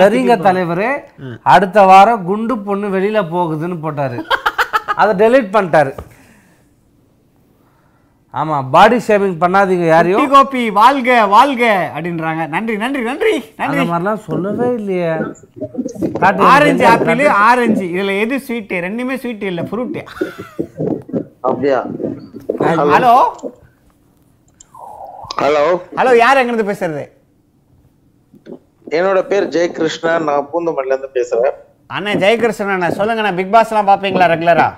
சரிங்க தலைவரே. அடுத்த வாரம் குண்டு பொண்ணு வெளியில போகுதுன்னு போட்டாரு. அதை டெலீட் பண்ணிட்டாரு. ஆமா பாடி ஷேவிங் பண்ணாதீங்க யாரையும் கோபி வாழ்க வாழ்க அப்படின்றாங்க. நன்றி நன்றி நன்றி நன்றி. மாதிரிலாம் சொல்லவே இல்லையே. Orange apple. ஆரஞ்சு. இதுல எது ஸ்வீட் ரெண்டுமே ஸ்வீட் இல்ல ஃப்ரூட் அப்படியா? ஹலோ. ஹலோ. ஹலோ. யார் எங்க இருந்து பேசுறது? என்னோட பேர் ஜெயகிருஷ்ணா நான் பூந்தமல்லில இருந்து பேசுறேன். அண்ணா ஜெயகிருஷ்ணன் அண்ணா. சொல்லுங்க நான் பிக் பாஸ் எல்லாம் பாப்பீங்களா ரெகுலரா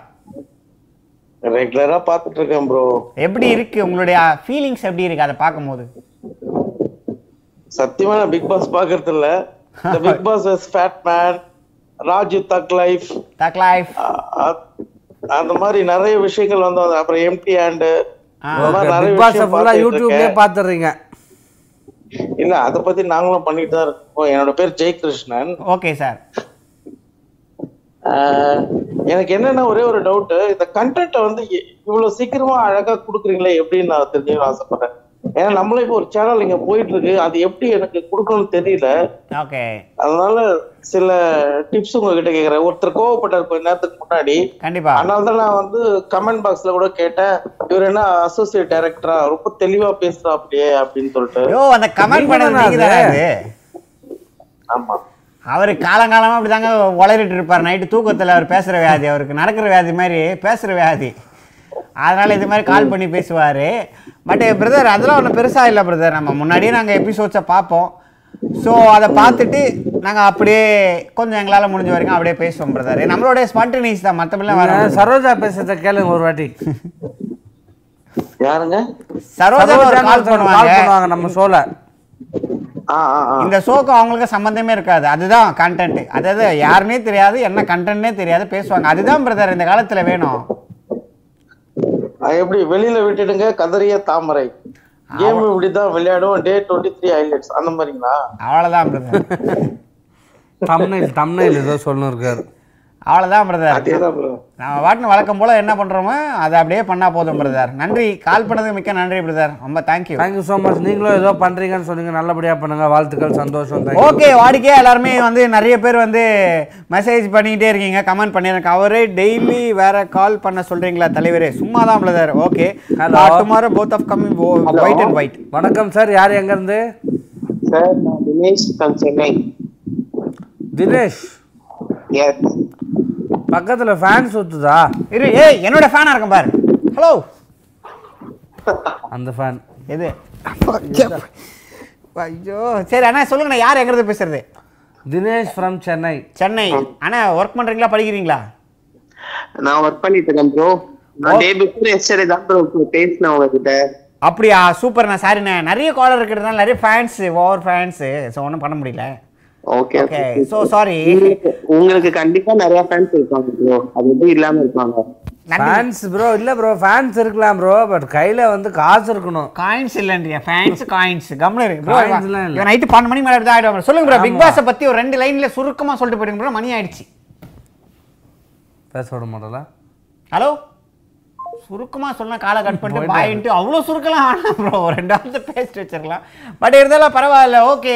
ரெகுலரா பாத்துட்டு இருக்கேன் ப்ரோ எப்படி இருக்கு? உங்களுடைய ஃபீலிங்ஸ் எப்படி இருக்கு? அதை பார்க்கும்போது. சத்தியமா நான் பிக் பாஸ் பாக்குறது இல்ல இந்த big boss fat man Raju thug life thug life அந்த மாதிரி நிறைய விஷயங்கள் வந்து அப்புறம் எம்டி ஹேண்ட் பிக் பாஸ் ஃபுல்லா யூடியூப்லயே பாத்துறீங்க இல்ல அத பத்தி நாங்களும் பண்ணிட்டு தான் இருக்கோம். என்னோட பேர் ஜெயகிருஷ்ணன். ஓகே சார் எனக்கு என்னன்னா ஒரே ஒரு டவுட் இந்த கண்டென்ட்டை வந்து இவ்வளவு சீக்கிரமா அழகா குடுக்குறீங்களே எப்படின்னு நான் தெரிஞ்சுக்கணும் ஆசைப்படுறேன். ஏன்னா நம்மளும் இப்போ ஒரு சேனல் இங்க போயிட்டு இருக்கு அது எப்படி எனக்கு கொடுக்கணும்னு தெரியல. அதனால சில டிப்ஸ் உங்ககிட்ட கேக்குறேன். ஒருத்தர் கோவப்பட்டார் கொஞ்ச நேரத்துக்கு முன்னாடி. கண்டிப்பா. அதனால தான் நான் வந்து கமெண்ட் பாக்ஸ்ல கூட கேட்டேன். இவர் என்ன அசோசியேட் டைரக்டரா ரொம்ப தெளிவா பேசுறா அப்படியே அப்படின்னு சொல்லிட்டு. அந்த கமெண்ட் பண்ணது ஆமா. அவர் காலங்காலமா அப்படிதாங்க உளறிட்டு இருப்பார். நைட்டு தூக்கத்துல அவர் பேசுற வியாதி அவருக்கு நடக்கிற வியாதி மாதிரி பேசுற வியாதி. அதனால இது மாதிரி கால் பண்ணி பேசுவார். பட் பிரதர் அதெல்லாம் ஒன்றும் பெருசா இல்லை பிரதர் நம்ம முன்னாடியே நாங்கள் எபிசோட்ஸை பார்ப்போம். ஸோ அதை பார்த்துட்டு நாங்கள் அப்படியே கொஞ்சம் எங்களால் முடிஞ்ச வரைக்கும் அப்படியே பேசுவோம் பிரதர் நம்மளுடைய ஸ்பான்டனிஸ் தான் மற்றபடிலாம் வர சரோஜா பேசுறத கேளுங்க ஒரு வாட்டி. யாருங்க? சரோஜா கால் கால் பண்ணுவாங்க. நம்ம ஷோல இந்த ஷோக்கு அவங்களுக்கு சம்மந்தமே இருக்காது. அதுதான் கண்டென்ட் அதாவது யாருன்னே தெரியாது என்ன கண்டென்ட்னே தெரியாது பேசுவாங்க. அதுதான் பிரதர் இந்த காலத்துல வேணும். அது எப்படி? வெளியில விட்டுடுங்க கதறிய தாமரை. கேம் இப்படிதான் விளையாடுவோம் டே டுவெண்ட்டி த்ரீ ஹைலைட்ஸ் அந்த மாதிரிங்களா? அவ்வளோதான் பிரதர் தம்னைல் தம்னைல் ஏதோ சொல்லணும் இருக்காரு. அவ்வளோதான் பிரதர். நம்ம வாட்டின வழக்கம் போல என்ன பண்றோமோ அதை அப்படியே பண்ணா போதும் பிரதர் நன்றி. கால் பண்ணதுக்கு மிக்க நன்றி பிரதர் ரொம்ப தேங்க்யூ தேங்க்யூ ஸோ மச் நீங்களும் ஏதோ பண்றீங்கன்னு சொன்னீங்க நல்லபடியா பண்ணுங்க. வாழ்த்துக்கள் சந்தோஷம். ஓகே வாடிக்கையா எல்லாருமே வந்து நிறைய பேர் வந்து மெசேஜ் பண்ணிக்கிட்டே இருக்கீங்க கமெண்ட் பண்ணிருங்க. அவரே டெய்லி வேற கால் பண்ண சொல்றீங்களா தலைவரே? சும்மா தான் brother okay. Tomorrow both of coming white and white வணக்கம் சார் யார் எங்க இருந்து சார் நான் தினேஷ் தினேஷ். எஸ் பக்கத்துல ஃபேன் சுத்துதா? இரு ஏய் என்னோட ஃபேனா இருக்கும் பாரு. ஹலோ அந்த ஃபேன் எது? ஐயோ சரி அண்ணா சொல்லுங்கண்ணா யார் எங்கிறது பேசுறது? தினேஷ் ஃப்ரம் சென்னை சென்னை அண்ணா ஒர்க் பண்றீங்களா படிக்கிறீங்களா? நான் ஒர்க் பண்ணிட்டு இருக்கேன் ப்ரோ நான் டே பிஃபோர் எஸ்டர்டே தான் ப்ரோ பேசினேன் உங்ககிட்ட. அப்படியா சூப்பர்ண்ணா சாரிண்ணே நிறைய காலர் இருக்கிறதுனால நிறைய ஃபேன்ஸ் ஓவர் ஃபேன்ஸு ஸோ ஒன்றும் பண்ண முடியல. ஓகே ஓகே ஸோ சாரி உங்களுக்கு கண்டிப்பா நிறைய ஃபேன்ஸ் இருப்பாங்க ப்ரோ அது எப்படி இல்லாம இருப்பாங்க. ஃபேன்ஸ் ப்ரோ இல்ல ப்ரோ ஃபேன்ஸ் இருக்கலாம் ப்ரோ பட் கையில வந்து காசு இருக்கணும். காயின்ஸ் இல்லைன்றியா? ஃபேன்ஸ் காயின்ஸ் கம்னு இருக்கு ப்ரோ இல்ல. இவன் நைட்டு பன்னெண்டு மணி மேலே தான் ஆயிடும் சொல்லுங்க ப்ரோ பிக். பாஸை பற்றி ஒரு ரெண்டு லைன்ல சுருக்கமாக சொல்லிட்டு போயிடுங்க ப்ரோ மணி ஆயிடுச்சு. பேச விட மாட்டல ஹலோ சுருக்கமாக சொன்னா காலை கட் பண்ணிட்டு. பாயிண்ட்டு அவ்வளோ சுருக்கலாம் வேணாம் ப்ரோ ரெண்டு வாரத்தை பேசிட்டு வச்சிடலாம் பட் இருந்தாலும் பரவாயில்ல ஓகே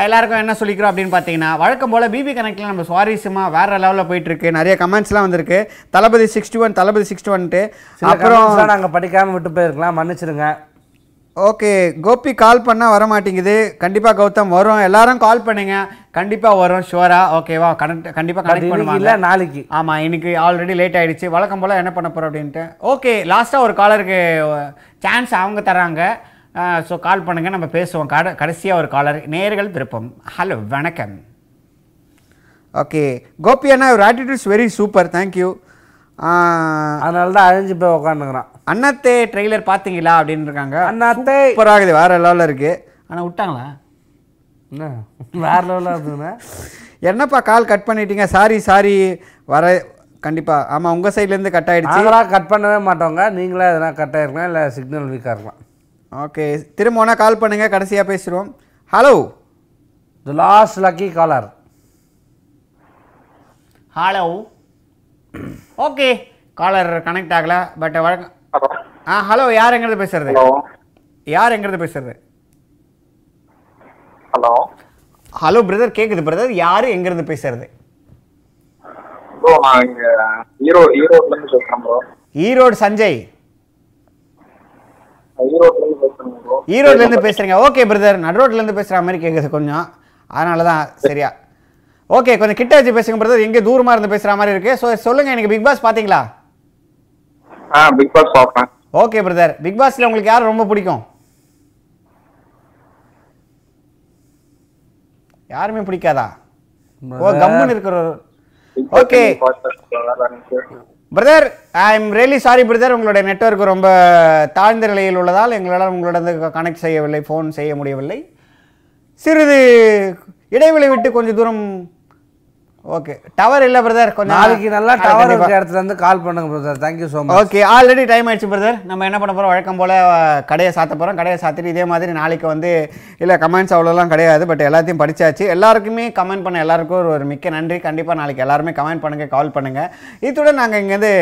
எல்லாருக்கும் என்ன சொல்லிக்கிறோம் அப்படின்னு பார்த்தீங்கன்னா வழக்கம் போல் பிபி கனெக்டில் நம்ம சுவாரஸ்யமாக வேற லெவலில் போயிட்டு இருக்கு நிறைய கமெண்ட்ஸ்லாம் வந்திருக்கு. Thalapathy sixty one Thalapathy sixty ஒன்ட்டு அப்புறம் அப்புறம் நாங்க படிக்காம விட்டு போயிருக்கலாம். மன்னிச்சிடுங்க. ஓகே கோபி கால் பண்ணால் வர மாட்டேங்குது கண்டிப்பாக கௌதம் வரும். எல்லாரும் கால் பண்ணுங்க. கண்டிப்பாக வரும். ஷுவரா ஓகேவா கனெக்ட் கண்டிப்பாக கனெக்ட் பண்ணுவாங்க. நாளைக்கு. ஆமாம் இன்னைக்கு ஆல்ரெடி லேட் ஆயிடுச்சு. வழக்கம் போல் என்ன பண்ண போகிறோம் அப்படின்ட்டு. ஓகே லாஸ்ட்டாக ஒரு காலருக்கு சான்ஸ் அவங்க தராங்க. ஸோ கால் பண்ணுங்க நம்ம பேசுவோம். கட கடைசியாக ஒரு காலர் நேர்கள் விருப்பம். ஹலோ வணக்கம். ஓகே கோபி அண்ணா ஒரு ஆட்டிடியூட்ஸ் வெரி சூப்பர் தேங்க்யூ அதனால தான் அழிஞ்சு போய் உட்காந்துக்கிறான் அண்ணாத்தே ட்ரெய்லர் பார்த்தீங்களா அப்படின்னு இருக்காங்க அண்ணாத்தே சூப்பராக இருக்குது வேற லெவலில் இருக்குது ஆனால் விட்டாங்களா? என்ன? வேற லெவலில் இருந்ததுன்னா? என்னப்பா கால் கட் பண்ணிட்டீங்க? சாரி சாரி வர கண்டிப்பாக ஆமாம் உங்கள் சைட்லேருந்து கட் ஆயிடுச்சு. நாங்களா கட் பண்ணவே மாட்டோங்க. நீங்களே எதனா கட் ஆயிருக்கலாம் இல்லை சிக்னல் வீக்காக இருக்கலாம். ஓகே திரும்ப ஒன்றா கால் பண்ணுங்க கடைசியாக பேசுகிறோம் hello the last lucky caller hello okay caller connect ஆகல பட் வழக்கம் ஆ ஹலோ யார் எங்கிறது பேசுறது? யார் எங்கிறது பேசுறது? ஹலோ ஹலோ பிரதர் கேக்குது பிரதர் யாரு எங்கிருந்து பேசுறது? ஈரோடு சஞ்சய். ஈரோட்ல இருந்து பேசுறீங்க. ஓகே பிரதர் நடுரோட்ல இருந்து பேசுற மாதிரி கேக்குது கொஞ்சம். அதனால தான் சரியா. ஓகே கொஞ்சம் கிட்ட வச்சு பேசுங்க பிரதர் எங்கே தூரமா இருந்து பேசுற மாதிரி இருக்கு. ஸோ சொல்லுங்க எனக்கு பிக் பாஸ் பாத்தீங்களா? ஆ பிக் பாஸ் பார்ப்பேன் ஓகே பிரதர் பிக் பாஸ்ல உங்களுக்கு யார் ரொம்ப பிடிக்கும்? யாருமே பிடிக்காதா? ஓ கம்முன்னு இருக்கிற okay brother I am really sorry brother உங்களுடைய நெட்ஒர்க் ரொம்ப தாழ்ந்த நிலையில் உள்ளதால் எங்களால் உங்களோட கனெக்ட் செய்யவில்லை ஃபோன் செய்ய முடியவில்லை. சிறிது இடைவெளி விட்டு கொஞ்சம் தூரம் ஓகே டவர் இல்லை பிரதர் கொஞ்சம் நாளைக்கு நல்லா டவர் கண்டிப்பா. இருக்க இடத்துல இருந்து கால் பண்ணுங்க brother thank you so much okay already time ஆயிடுச்சு பிரதர் நம்ம என்ன பண்ண போகிறோம் வழக்கம் போல் கடையை சாத்த போகிறோம் கடையை சாத்திட்டு இதே மாதிரி நாளைக்கு வந்து இல்லை கமெண்ட்ஸ் அவ்வளோலாம் கிடையாது பட் எல்லாத்தையும் படிச்சாச்சு. எல்லாருக்குமே கமெண்ட் பண்ண எல்லாருக்கும் ஒரு ஒரு மிக்க நன்றி. கண்டிப்பாக நாளைக்கு எல்லாருமே கமெண்ட் பண்ணுங்கள் கால் பண்ணுங்கள் இத்துடன் நாங்கள் இங்கேருந்து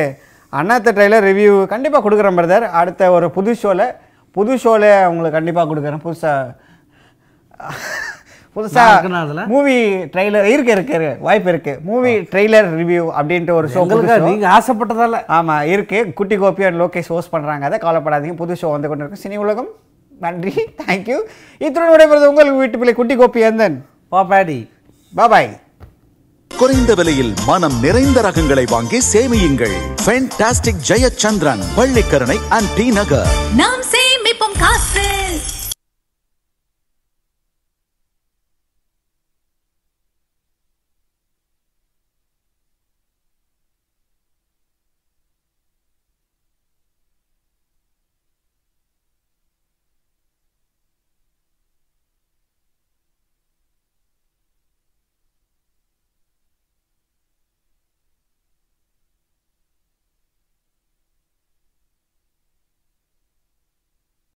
அண்ணாத்த ட்ரெயிலர் ரிவ்யூ கண்டிப்பாக கொடுக்குறோம் பிரதர் அடுத்த ஒரு புது ஷோவில் புது ஷோவில் உங்களுக்கு கண்டிப்பாக கொடுக்குறேன். புதுசாக புதுசா நான் இருக்கேனா அதுல? மூவி ட்ரெய்லர் இருக்கு இருக்கு இருக்கு, வாய்ப்பு இருக்கு. மூவி ட்ரெய்லர் ரிவ்யூ அப்படின்ட்டு ஒரு ஷோ நீங்க ஆசைப்பட்டதால. ஆமா இருக்கு. குட்டி கோபி அண்ட் லோகேஷ் ஹோஸ்ட் பண்றாங்க அதை. கவலைப்படாதீங்க. புது ஷோ வந்து கொண்டு இருக்கு. சினி உலகம். நன்றி. தேங்க்யூ இத்துடன் விடைபெறுவது உங்கள் வீட்டு பிள்ளை குட்டி கோபி எந்தன் பாப்பாடி பாபாய் குறைந்த விலையில் மனம் நிறைந்த ரகங்களை வாங்கி சேமியுங்கள். Fantastic Jayachandran Pallikaranai and D Nagar நாம் சேமிப்போம் காசு